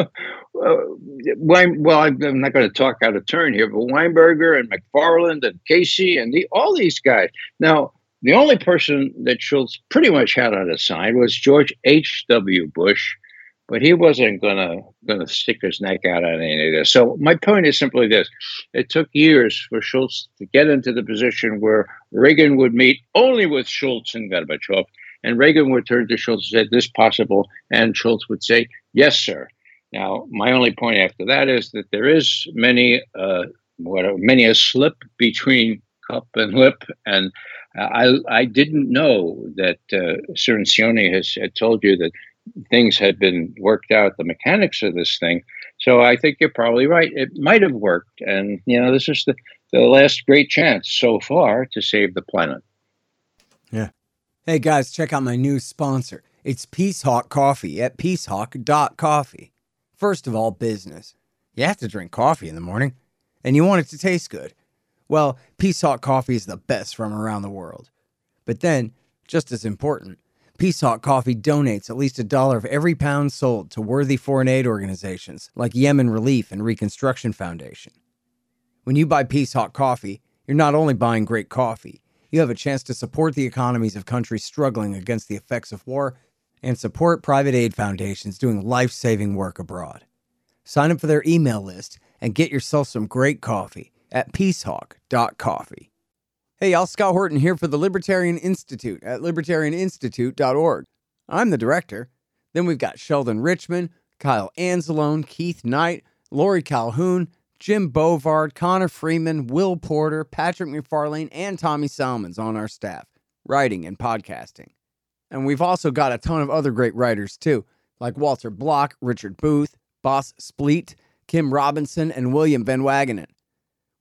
uh, well, I'm not going to talk out of turn here, but Weinberger and McFarland and Casey and the, all these guys. Now, the only person that Shultz pretty much had on his side was George H.W. Bush, but he wasn't gonna gonna stick his neck out on any of this. So my point is simply this: it took years for Shultz to get into the position where Reagan would meet only with Shultz and Gorbachev, and Reagan would turn to Shultz and say, "This possible," and Shultz would say, "Yes, sir." Now, my only point after that is that there is many, uh, what many a slip between cup and lip, and I I didn't know that uh, Cirincione has had told you that things had been worked out, the mechanics of this thing. So I think you're probably right. It might have worked, and you know this is the the last great chance so far to save the planet. Yeah. Hey guys, check out my new sponsor. It's Peacehawk Coffee at peacehawk.coffee. First of all, business. You have to drink coffee in the morning, and you want it to taste good. Well, Peacehawk Coffee is the best from around the world. But then, just as important, Peacehawk Coffee donates at least a dollar of every pound sold to worthy foreign aid organizations like Yemen Relief and Reconstruction Foundation. When you buy Peacehawk Coffee, you're not only buying great coffee, you have a chance to support the economies of countries struggling against the effects of war and support private aid foundations doing life saving work abroad. Sign up for their email list and get yourself some great coffee at peacehawk.coffee. Hey, y'all, Scott Horton here for the Libertarian Institute at libertarianinstitute.org. I'm the director. Then we've got Sheldon Richman, Kyle Anzalone, Keith Knight, Laurie Calhoun, Jim Bovard, Connor Freeman, Will Porter, Patrick McFarlane, and Tommy Salmons on our staff, writing and podcasting. And we've also got a ton of other great writers too, like Walter Block, Richard Booth, Bas Spliet, Kym Robinson, and William Van Wagenen.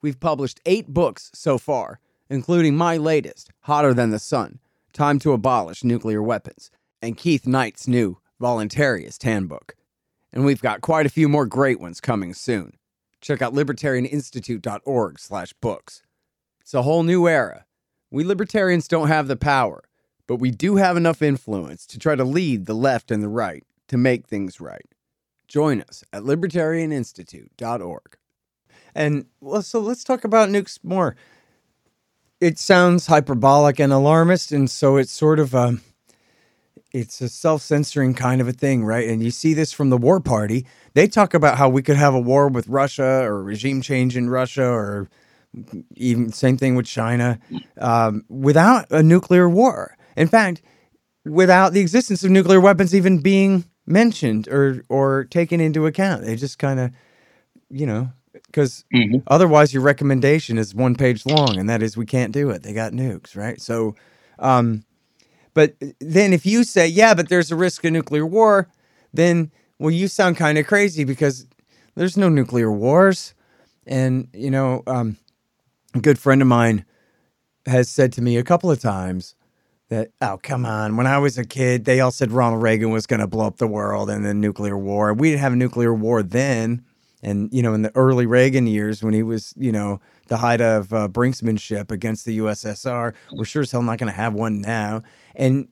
We've published eight books so far, including my latest, Hotter Than the Sun Time to Abolish Nuclear Weapons, and Keith Knight's new Voluntarist Handbook. And we've got quite a few more great ones coming soon. Check out libertarianinstitute.org slash books. It's a whole new era. We libertarians don't have the power, but we do have enough influence to try to lead the left and the right to make things right. Join us at libertarianinstitute.org. And well, so let's talk about nukes more. It sounds hyperbolic and alarmist, and so it's sort of a it's a self-censoring kind of a thing, right? And you see this from the war party. They talk about how we could have a war with Russia or regime change in Russia or even same thing with China um, without a nuclear war. In fact, without the existence of nuclear weapons even being mentioned or or taken into account. They just kind of, you know, because mm-hmm. otherwise your recommendation is one page long, and that is we can't do it. They got nukes, right? So, um, but then if you say yeah, but there's a risk of nuclear war, then well, you sound kind of crazy because there's no nuclear wars, and you know, um, a good friend of mine has said to me a couple of times that oh come on. When i was a kid they all said ronald reagan was going to blow up the world and then nuclear war. We didn't have a nuclear war then and you know in the early reagan years when he was you know the height of uh, brinksmanship against the ussr we're sure as hell not going to have one now. And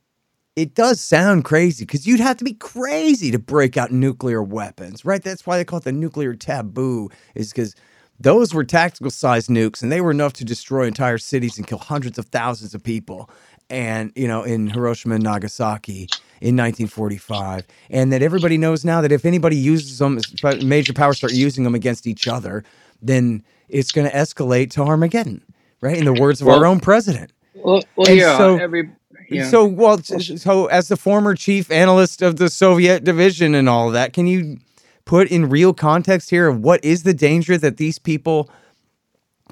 it does sound crazy because you'd have to be crazy to break out nuclear weapons right? That's why they call it the nuclear taboo is because those were tactical sized nukes and they were enough to destroy entire cities and kill hundreds of thousands of people and you know in Hiroshima and Nagasaki in 1945 and that everybody knows now that if anybody uses them major powers start using them against each other then it's going to escalate to Armageddon right in the words of well, our own president well, well yeah so, every yeah. so well so as the former chief analyst of the Soviet division and all of that can you put in real context here of what is the danger that these people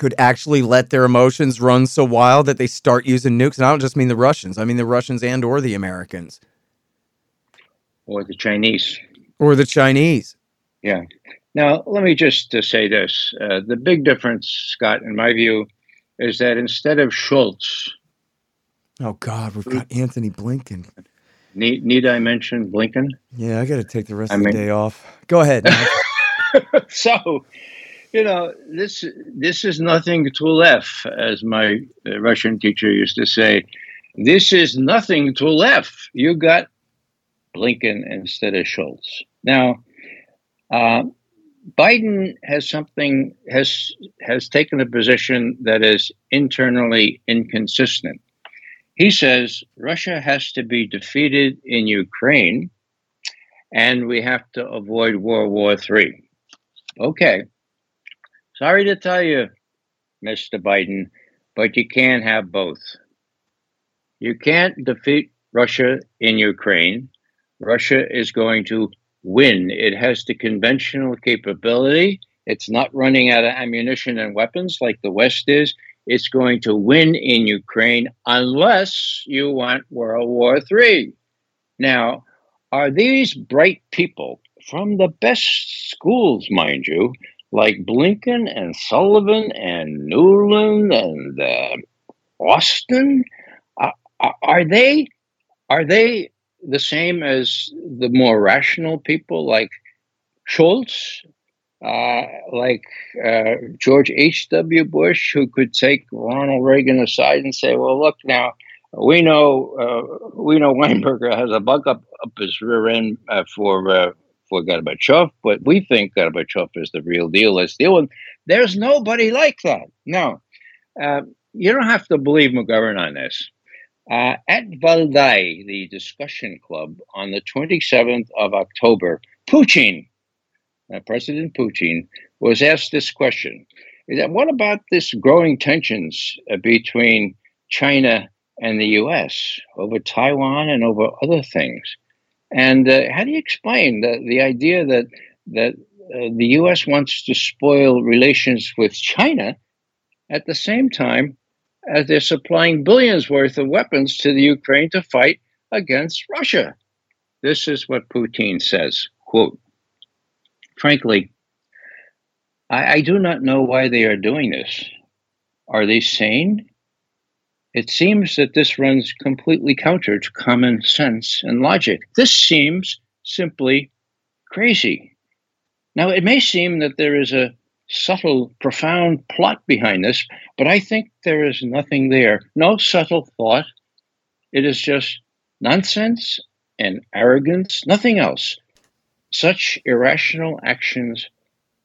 could actually let their emotions run so wild that they start using nukes. And I don't just mean the Russians; I mean the Russians and or the Americans, or the Chinese, or the Chinese. Yeah. Now, let me just uh, say this: uh, the big difference, Scott, in my view, is that instead of Shultz. oh God, we've got Anthony Blinken. Need, need I mention Blinken? Yeah, I got to take the rest I of the day off. Go ahead. so, you know, this this is nothing to left, as my uh, Russian teacher used to say. This is nothing to left. You got Blinken instead of Shultz. Now, uh, Biden has something has has taken a position that is internally inconsistent. He says Russia has to be defeated in Ukraine and we have to avoid World War III. Okay. Sorry to tell you, Mr. Biden, but you can't have both. You can't defeat Russia in Ukraine. Russia is going to win. It has the conventional capability. It's not running out of ammunition and weapons like the West is. It's going to win in Ukraine unless you want World War III. Now, are these bright people from the best schools, mind you, like Blinken and Sullivan and Nuland and uh, Austin? Uh, are they are they the same as the more rational people like Shultz, uh, like uh, George H.W. Bush, who could take Ronald Reagan aside and say, "Well, look now." We know uh, we know Weinberger has a bug up, up his rear end uh, for for Gorbachev, but we think Gorbachev is the real deal. Let's deal with. There's nobody like that. No, uh, you don't have to believe McGovern on this. Uh, at Valdai, the discussion club, on the 27th of October, Putin, uh, President Putin, was asked this question: what about this growing tensions uh, between China and the U.S. over Taiwan and over other things? And uh, how do you explain the, the idea that that uh, the U.S. wants to spoil relations with China at the same time as they're supplying billions worth of weapons to the Ukraine to fight against Russia? This is what Putin says. Quote, frankly, I, I do not know why they are doing this. Are they sane? It seems that this runs completely counter to common sense and logic. This seems simply crazy. Now, it may seem that there is a subtle, profound plot behind this, but I think there is nothing there. No subtle thought. It is just nonsense and arrogance, nothing else. Such irrational actions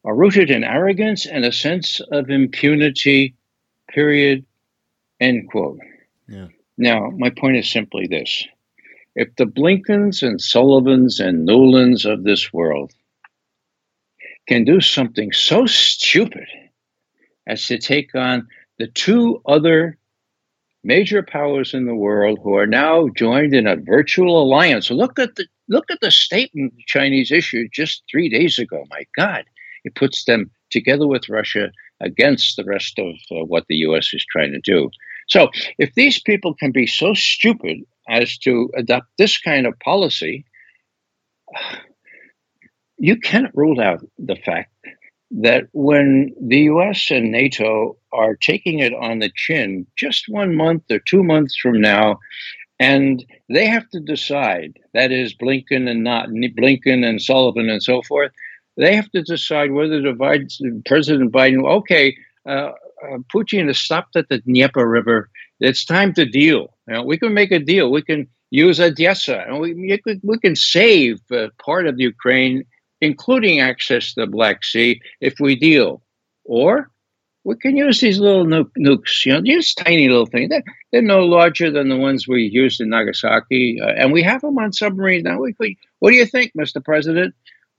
are rooted in arrogance and a sense of impunity, period, End quote. Yeah. Now, my point is simply this. If the Blinkens and Sullivans and Nulands of this world can do something so stupid as to take on the two other major powers in the world who are now joined in a virtual alliance. Look at the look at the statement the Chinese issued just three days ago. My God, it puts them together with Russia against the rest of uh, what the U.S. is trying to do. So, if these people can be so stupid as to adopt this kind of policy, you can't rule out the fact that when the US and NATO are taking it on the chin just one month or two months from now, and they have to decide, that is Blinken and not Blinken and Sullivan and so forth, they have to decide whether to divide President Biden, okay, uh, uh, Putin has stopped at the Dnieper River. It's time to deal. You know, we can make a deal. We can use Odessa, and we, we can save uh, part of Ukraine, including access to the Black Sea, if we deal. Or we can use these little nu- nukes, you know, these tiny little things. They're, they're no larger than the ones we used in Nagasaki, uh, and we have them on submarines now. We, we, what do you think, Mr. President?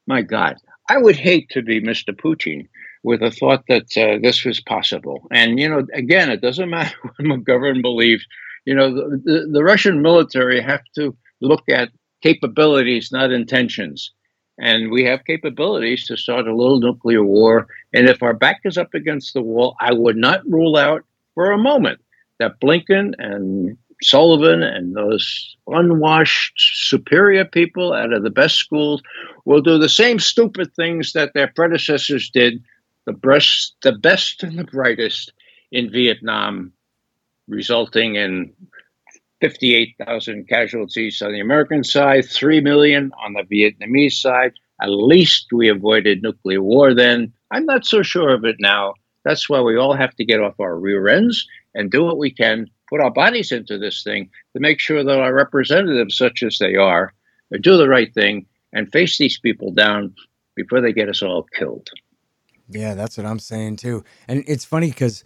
My God, I would hate to be Mr. Putin with the thought that uh, this was possible. And, you know, again, it doesn't matter what McGovern believes. You know, the, the, the Russian military have to look at capabilities, not intentions. And we have capabilities to start a little nuclear war. And if our back is up against the wall, I would not rule out for a moment that Blinken and Sullivan and those unwashed superior people out of the best schools will do the same stupid things that their predecessors did, the best, the best and the brightest in Vietnam, resulting in 58,000 casualties on the American side, 3 million on the Vietnamese side. At least we avoided nuclear war then. I'm not so sure of it now. That's why we all have to get off our rear ends and do what we can put our bodies into this thing to make sure that our representatives, such as they are, do the right thing and face these people down before they get us all killed. Yeah, that's what I'm saying too. And it's funny because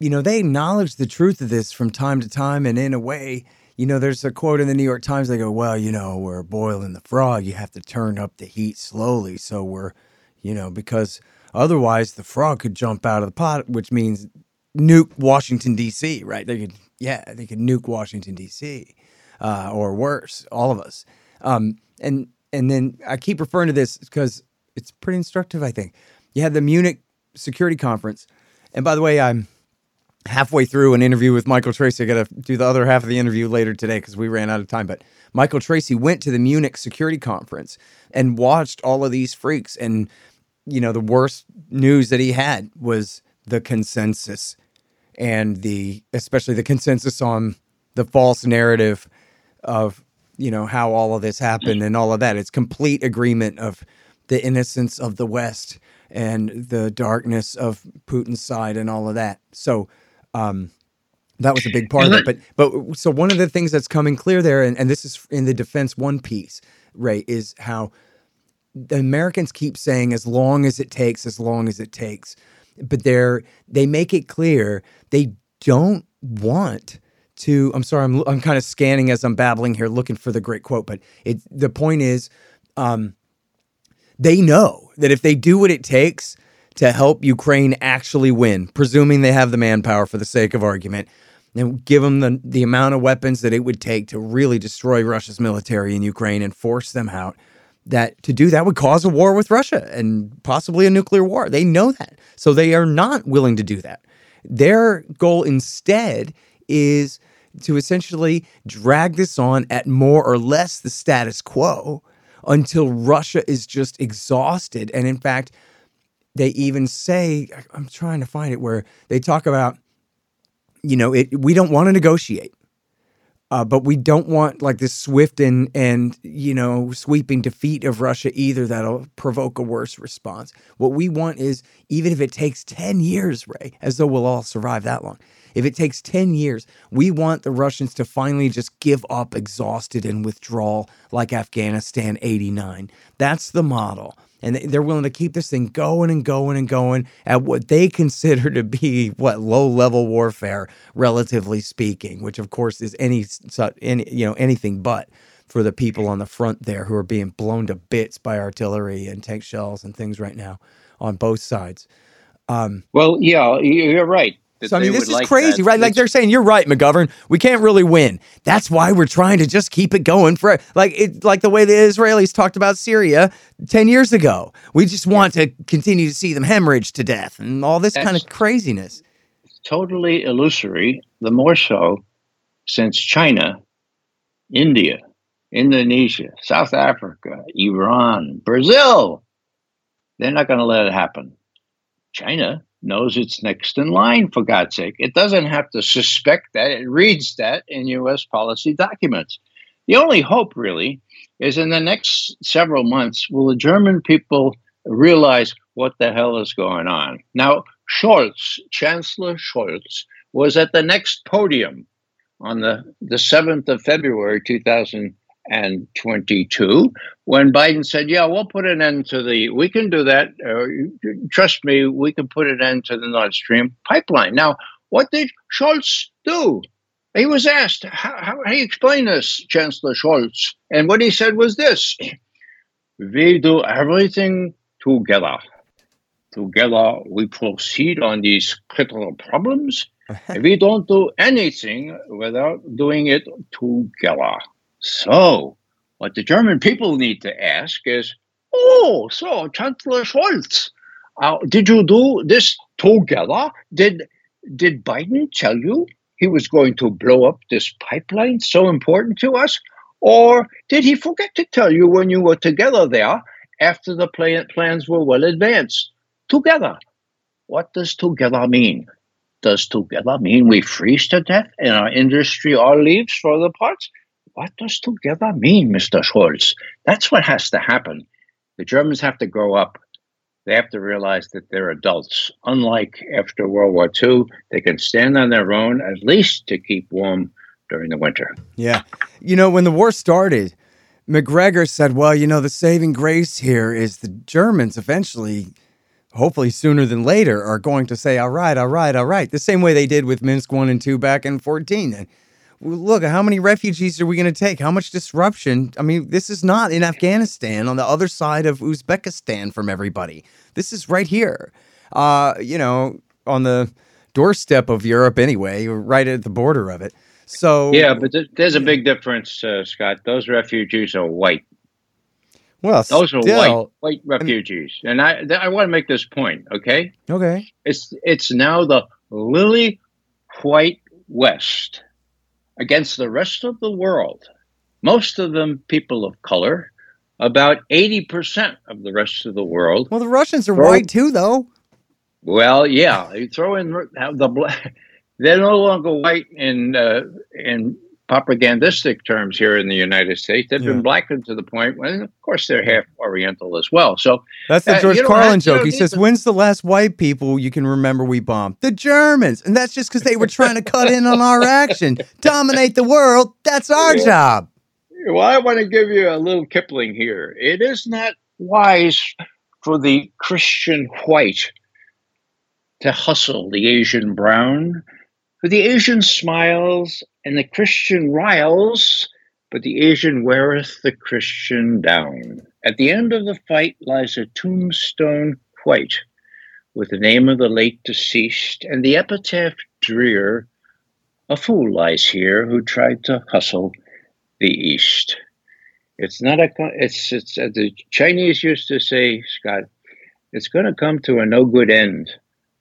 you know, they acknowledge the truth of this from time to time. And in a way, you know, there's a quote in the New York Times. They go, well, you know, we're boiling the frog. You have to turn up the heat slowly. So we're, you know, because otherwise the frog could jump out of the pot, which means nuke Washington, D.C., right? They could, yeah, they could nuke Washington, D.C. Uh, or worse, all of us. Um, and and then I keep referring to this because it's pretty instructive, I think. You had the Munich Security Conference. And by the way, I'm halfway through an interview with Michael Tracy. I got to do the other half of the interview later today because we ran out of time. But Michael Tracy went to the Munich Security Conference and watched all of these freaks. And, you know, the worst news that he had was the consensus and the, especially the consensus on the false narrative of, you know, how all of this happened and all of that. It's complete agreement of the innocence of the West and the darkness of Putin's side and all of that. So um, that was a big part of it. But but so one of the things that's coming clear there, and, and this is in the defense one piece, Ray, is how the Americans keep saying as long as it takes, as long as it takes. But they're they make it clear they don't want to. I'm sorry, I'm I'm kind of scanning as I'm babbling here, looking for the great quote. But it the point is, um, they know that if they do what it takes to help Ukraine actually win, presuming they have the manpower for the sake of argument, and give them the, the amount of weapons that it would take to really destroy Russia's military in Ukraine and force them out, that to do that would cause a war with Russia and possibly a nuclear war. They know that. So they are not willing to do that. Their goal instead is to essentially drag this on at more or less the status quo until Russia is just exhausted. And in fact, they even say, I'm trying to find it where they talk about, you know, it, we don't want to negotiate. Uh, but we don't want like this swift and and you know sweeping defeat of Russia either that'll provoke a worse response. What we want is even if it takes 10 years, Ray, as though we'll all survive that long. If it takes 10 years, we want the Russians to finally just give up exhausted and withdraw like Afghanistan 89. That's the model. And they're willing to keep this thing going and going and going at what they consider to be what low level warfare, relatively speaking, which of course is any, any you know anything but for the people on the front there who are being blown to bits by artillery and tank shells and things right now on both sides. Um, well, yeah, you're right so I mean, this is like crazy, that. right? Like they're saying, you're right, McGovern. We can't really win. That's why we're trying to just keep it going for like it, like the way the Israelis talked about Syria ten years ago. We just want to continue to see them hemorrhage to death and all this That's kind of craziness. Totally illusory. The more so since China, India, Indonesia, South Africa, Iran, Brazil, they're not going to let it happen. China knows it's next in line, for God's sake. It doesn't have to suspect that, it reads that in US policy documents. The only hope, really, is in the next several months, will the German people realize what the hell is going on? Now, Scholz, Chancellor Scholz, was at the next podium on the, the 7th of February 2000 and 22 when Biden said, "Yeah, we'll put an end to the. We can do that. Uh, trust me, we can put an end to the Nord Stream pipeline." Now, what did Schultz do? He was asked, "How, how, how do you explain this, Chancellor Schultz? And what he said was this: "We do everything together. Together, we proceed on these critical problems." we don't do anything without doing it together. So, what the German people need to ask is, oh, so Chancellor Scholz, uh, did you do this together? Did did Biden tell you he was going to blow up this pipeline so important to us? Or did he forget to tell you when you were together there after the plan- plans were well advanced? Together. What does together mean? Does together mean we freeze to death and our industry all leaves for the parts? What does together mean, Mr. Scholz? That's what has to happen. The Germans have to grow up. They have to realize that they're adults. Unlike after World War II, they can stand on their own, at least to keep warm during the winter. Yeah. You know, when the war started, Macgregor said, well, you know, the saving grace here is the Germans eventually hopefully sooner than later, are going to say, all right, all right, all right, the same way they did with Minsk 1 and 2 back in 14. And look, how many refugees are we going to take? How much disruption? I mean, this is not in Afghanistan on the other side of Uzbekistan from everybody. This is right here, uh, you know, on the doorstep of Europe anyway, right at the border of it. So yeah, but there's a big difference, uh, Scott. Those refugees are white. Well, those still, are white white refugees, and I I want to make this point. Okay. Okay. It's it's now the lily white West against the rest of the world. Most of them people of color. About eighty percent of the rest of the world. Well, the Russians are white too, though. Well, yeah, you throw in the black, they're no longer white in uh, in propagandistic terms here in the United States. They've yeah. been blackened to the point when, of course, they're half Oriental as well. So that's the uh, George uh, Carlin joke. He says, to... "When's the last white people you can remember we bombed? The Germans, and that's just because they were trying to cut in on our action, dominate the world. That's our yeah. job." Well, I want to give you a little Kipling here. It is not wise for the Christian white to hustle the Asian brown. For the Asian smiles and the Christian riles, but the Asian weareth the Christian down. At the end of the fight lies a tombstone white, with the name of the late deceased, and the epitaph drear. A fool lies here who tried to hustle the East. It's not a. It's it's as the Chinese used to say, Scott. It's going to come to a no good end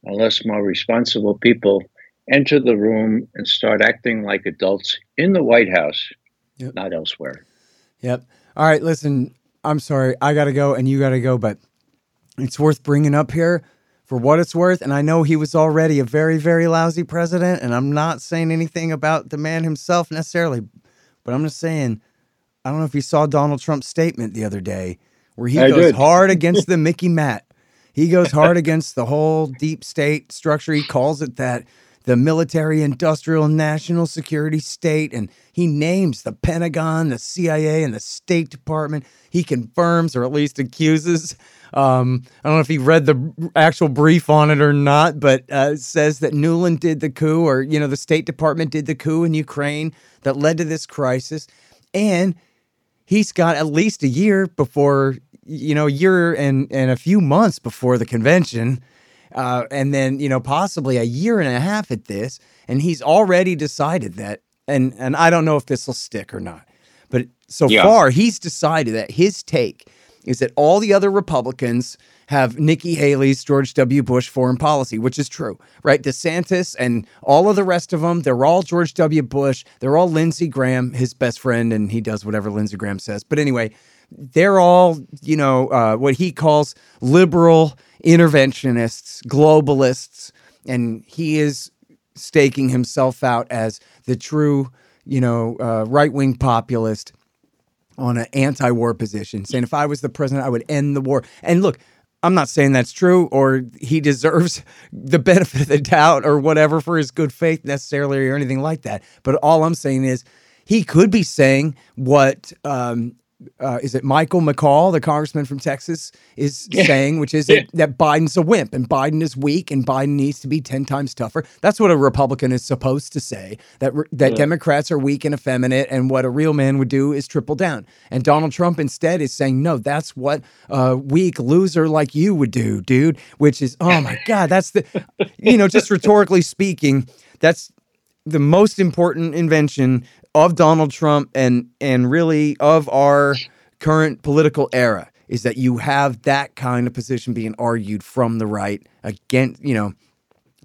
unless more responsible people enter the room and start acting like adults in the White House, yep. not elsewhere. Yep. All right, listen, I'm sorry. I got to go and you got to go, but it's worth bringing up here for what it's worth. And I know he was already a very, very lousy president. And I'm not saying anything about the man himself necessarily, but I'm just saying, I don't know if you saw Donald Trump's statement the other day where he I goes did. hard against the MICIMATT. He goes hard against the whole deep state structure. He calls it that the military, industrial, national security state, and he names the Pentagon, the CIA, and the State Department. He confirms, or at least accuses. Um, I don't know if he read the actual brief on it or not, but uh, says that Nuland did the coup, or you know, the State Department did the coup in Ukraine that led to this crisis, and he's got at least a year before, you know, a year and and a few months before the convention uh, and then you know possibly a year and a half at this, and he's already decided that. And and I don't know if this will stick or not, but so yeah. far he's decided that his take is that all the other Republicans have Nikki Haley's George W. Bush foreign policy, which is true, right? DeSantis and all of the rest of them, they're all George W. Bush. They're all Lindsey Graham, his best friend, and he does whatever Lindsey Graham says. But anyway, they're all, you know, uh, what he calls liberal interventionists, globalists, and he is staking himself out as the true, you know, uh, right wing populist on an anti war position, saying if I was the president, I would end the war. And look, I'm not saying that's true or he deserves the benefit of the doubt or whatever for his good faith necessarily or anything like that. But all I'm saying is he could be saying what um, uh, is it Michael McCaul, the congressman from Texas, is saying, which is yeah. that Biden's a wimp and Biden is weak and Biden needs to be 10 times tougher. That's what a Republican is supposed to say, that, that yeah. Democrats are weak and effeminate, and what a real man would do is triple down. And Donald Trump instead is saying, no, that's what a weak loser like you would do, dude, which is, oh my God, that's the, you know, just rhetorically speaking, that's the most important invention of Donald Trump and and really of our current political era is that you have that kind of position being argued from the right against, you know,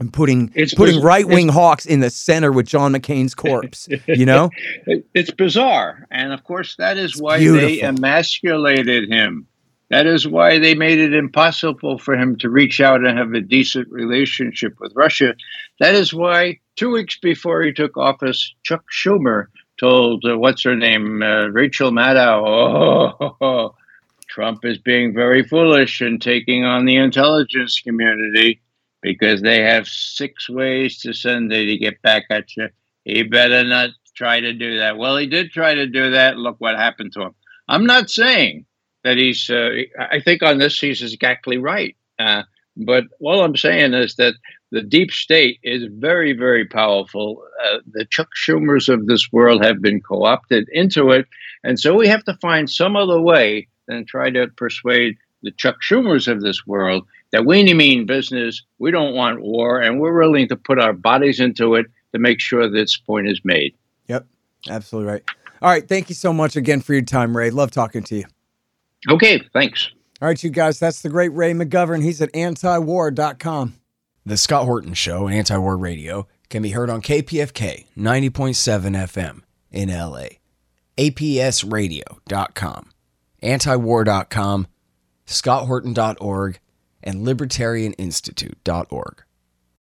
and putting it's putting right wing hawks in the center with John McCain's corpse. You know, it's bizarre, and of course that is why Beautiful. they emasculated him. That is why they made it impossible for him to reach out and have a decent relationship with Russia. That is why two weeks before he took office, Chuck Schumer told uh, what's her name, uh, Rachel Maddow, oh, Trump is being very foolish and taking on the intelligence community because they have six ways to send it to get back at you. He better not try to do that. Well, he did try to do that. Look what happened to him. I'm not saying that he's. Uh, I think on this he's exactly right. Uh, But all I'm saying is that the deep state is very, very powerful. Uh, the Chuck Schumers of this world have been co opted into it. And so we have to find some other way than try to persuade the Chuck Schumers of this world that we mean business, we don't want war, and we're willing to put our bodies into it to make sure this point is made. Yep, absolutely right. All right, thank you so much again for your time, Ray. Love talking to you. Okay, thanks. All right, you guys, that's the great Ray McGovern. He's at antiwar.com. The Scott Horton Show, Anti War Radio, can be heard on KPFK 90.7 FM in LA, APSradio.com, antiwar.com, scotthorton.org, and libertarianinstitute.org.